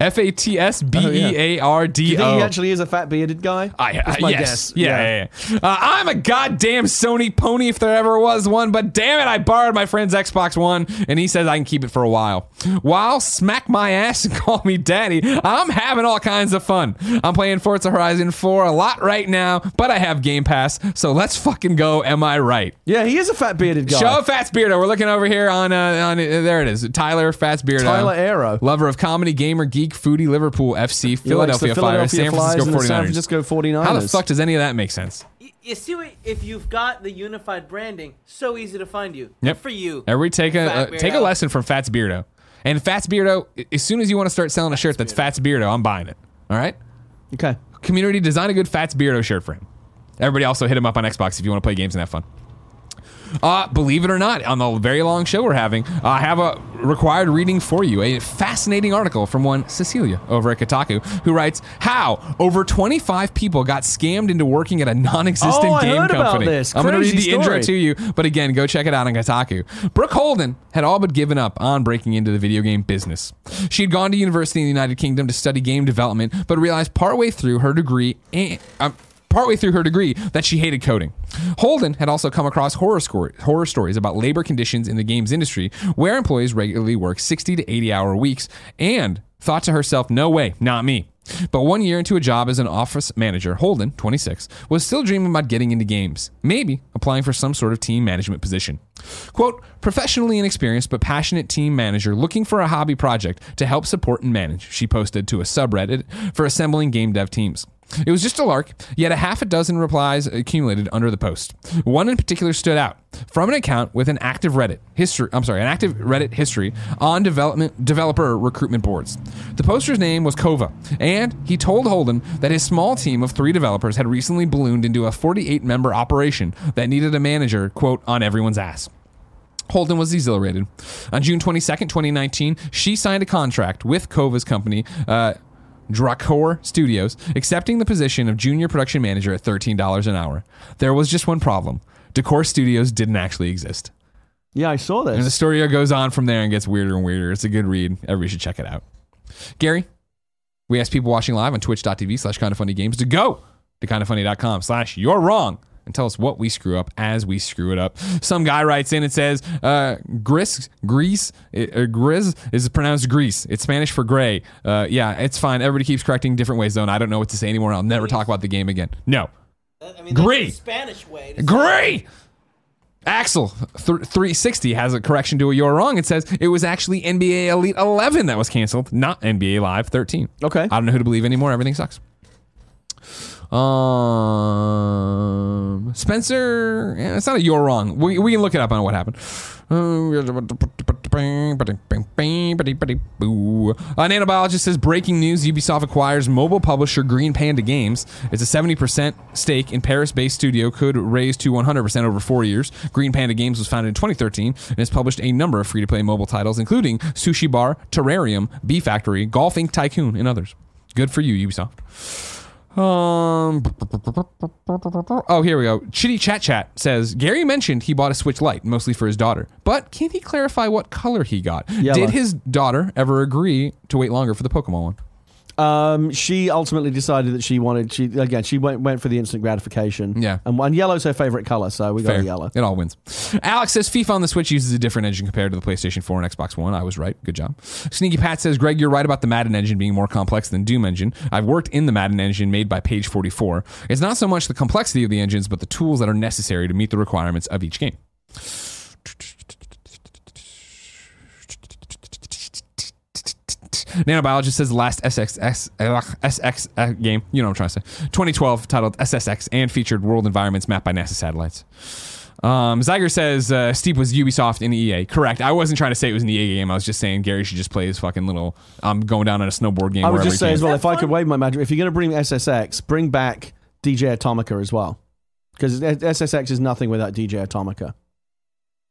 F A T S B E A R D Do you think O. he actually is a fat bearded guy? I, I- my yes. guess. Yeah, yeah, yeah. Uh, I'm a goddamn Sony pony if there ever was one, but damn it, I borrowed my friend's Xbox One, and he says I can keep it for a while. While smack my ass and call me daddy, I'm having all kinds of fun. I'm playing Forza Horizon 4 a lot right now, but I have Game Pass, so let's fucking go. Am I right? Yeah, he is a fat bearded guy. Show Fats Beardo. We're looking over here on uh, on uh, there it is. Tyler Fats Beardo. Tyler Arrow, Lover of comedy, gamer, geek, foodie, Liverpool FC, He Philadelphia, Flyers, San Flyers Francisco and 49ers. San Francisco 49ers. How the fuck does any of that make sense? Y- You see, what, if you've got the unified branding, so easy to find you. Yep. Good for you. Everybody take a uh, take a lesson from Fats Beardo. And Fats Beardo, as soon as you want to start selling a shirt that's Fats Beardo, I'm buying it. All right? Okay. community design a good Fats Beardo shirt for him. Everybody also hit him up on Xbox if you want to play games and have fun. Uh, believe it or not, on the very long show we're having, uh, I have a required reading for you. A fascinating article from one Cecilia over at Kotaku, who writes how over 25 people got scammed into working at a non-existent Oh, game company. this. I'm going to read the intro to you, but again, go check it out on Kotaku. Brooke Holden had all but given up on breaking into the video game business. She had gone to university in the United Kingdom to study game development, but realized partway through her degree and. Um, partway through her degree that she hated coding. Holden had also come across horror, score, horror stories about labor conditions in the games industry where employees regularly work 60 to 80 hour weeks and thought to herself, no way, not me. But one year into a job as an office manager, Holden, 26, was still dreaming about getting into games, maybe applying for some sort of team management position. Quote, professionally inexperienced but passionate team manager looking for a hobby project to help support and manage, she posted to a subreddit for assembling game dev teams. It was just a lark, yet a half a dozen replies accumulated under the post. One in particular stood out from an account with an active Reddit history. I'm sorry, an active Reddit history on development developer recruitment boards. The poster's name was Kova, and he told Holden that his small team of three developers had recently ballooned into a 48 member operation that needed a manager, quote, on everyone's ass. Holden was exhilarated. On June 22nd, 2019, she signed a contract with Kova's company, uh, Dracor Studios, accepting the position of junior production manager at $13 an hour. There was just one problem. Decor Studios didn't actually exist. Yeah, I saw this. And the story goes on from there and gets weirder and weirder. It's a good read. Everybody should check it out. Gary, we asked people watching live on twitch.tv slash kind of funny games to go to kindoffunny.com slash you're wrong and tell us what we screw up as we screw it up. Some guy writes in and says, uh, Gris, Grease, it, uh, Grizz is pronounced Grease. It's Spanish for gray. Uh, yeah, it's fine. Everybody keeps correcting different ways, though, and I don't know what to say anymore. I'll never talk about the game again. No. I mean, Gray. Spanish way. To Gray! Axel th- 360 has a correction to a you're wrong. It says it was actually NBA Elite 11 that was canceled, not NBA Live 13. Okay. I don't know who to believe anymore. Everything sucks. Um, Spencer, it's not a you're wrong. We, we can look it up on what happened. Uh, nanobiologist says breaking news: Ubisoft acquires mobile publisher Green Panda Games. It's a 70% stake in Paris-based studio, could raise to 100% over four years. Green Panda Games was founded in 2013 and has published a number of free-to-play mobile titles, including Sushi Bar, Terrarium, Bee Factory, Golfing Tycoon, and others. Good for you, Ubisoft. Um. Oh, here we go. Chitty Chat Chat says Gary mentioned he bought a Switch Lite mostly for his daughter, but can he clarify what color he got? Yellow. Did his daughter ever agree to wait longer for the Pokemon one? Um, she ultimately decided that she wanted. She again, she went went for the instant gratification. Yeah. and, and yellow's her favorite color, so we got yellow. It all wins. Alex says FIFA on the Switch uses a different engine compared to the PlayStation 4 and Xbox One. I was right. Good job. Sneaky Pat says, Greg, you're right about the Madden engine being more complex than Doom engine. I've worked in the Madden engine made by Page 44. It's not so much the complexity of the engines, but the tools that are necessary to meet the requirements of each game. Nanobiologist says the last SXX, SX uh, game, you know what I'm trying to say, 2012, titled SSX, and featured world environments mapped by NASA satellites. Um, Zyger says uh, Steep was Ubisoft in the EA. Correct. I wasn't trying to say it was an EA game. I was just saying Gary should just play his fucking little um, going down on a snowboard game. I would just say as well, if I could wave my magic, if you're going to bring SSX, bring back DJ Atomica as well, because SSX is nothing without DJ Atomica.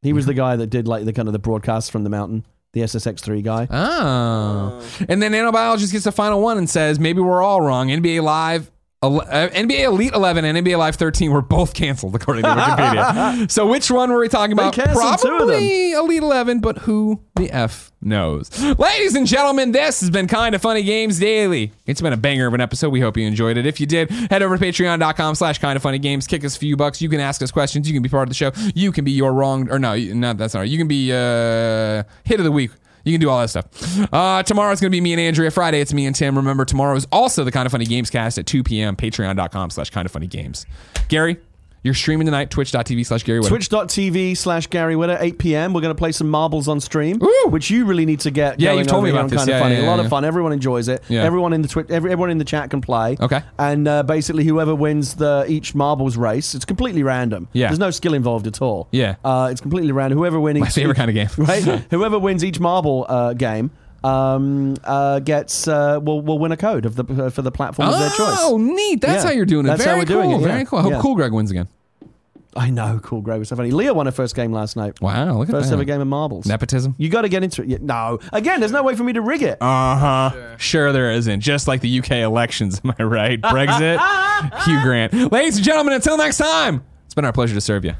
He was the guy that did like the kind of the broadcasts from the mountain, the SSX3 guy. Oh. And then Nanobiologist gets the final one and says, maybe we're all wrong. NBA Live. Uh, NBA Elite 11 and NBA Live 13 were both canceled, according to Wikipedia. so, which one were we talking about? canceled two of them. Probably Elite 11, but who the F knows? Ladies and gentlemen, this has been Kind of Funny Games Daily. It's been a banger of an episode. We hope you enjoyed it. If you did, head over to patreon.com slash kind of funny games. Kick us a few bucks. You can ask us questions. You can be part of the show. You can be your wrong, or no, not that's not right. You can be uh, hit of the week. You can do all that stuff. Uh, tomorrow's going to be me and Andrea. Friday, it's me and Tim. Remember, tomorrow is also the Kind of Funny Games cast at 2 p.m. Patreon.com slash Kind of Funny Games. Gary, you're streaming tonight. Twitch.tv slash Gary Whitta. Twitch.tv slash Gary Whitta, 8 p.m. We're going to play some marbles on stream, Ooh. which you really need to get. Yeah, you've told me about this. Kind Yeah, of funny. yeah, a lot yeah. of fun. Everyone enjoys it. Yeah. Everyone in the Twitch, every, everyone in the chat can play. Okay. And uh, basically, whoever wins the each marbles race, it's completely random. Yeah. There's no skill involved at all. Yeah. Uh, it's completely random. Whoever wins My favorite kind of game. right? Whoever wins each marble uh, game um, uh, gets uh, will will win a code of the uh, for the platform of their choice. Oh, neat. That's Yeah. how you're doing it. That's Very how we're cool. doing it, yeah. Very cool. I hope Yeah. Cool Greg wins again. I know, cool, Greg was so funny. Leah won her first game last night. Wow, look at First that. ever game of marbles. Nepotism. You got to get into it. Yeah, no, again, there's no way for me to rig it. Uh huh. Sure. there isn't. Just like the UK elections, am I right? Brexit. Hugh Grant. Ladies and gentlemen, until next time, it's been our pleasure to serve you.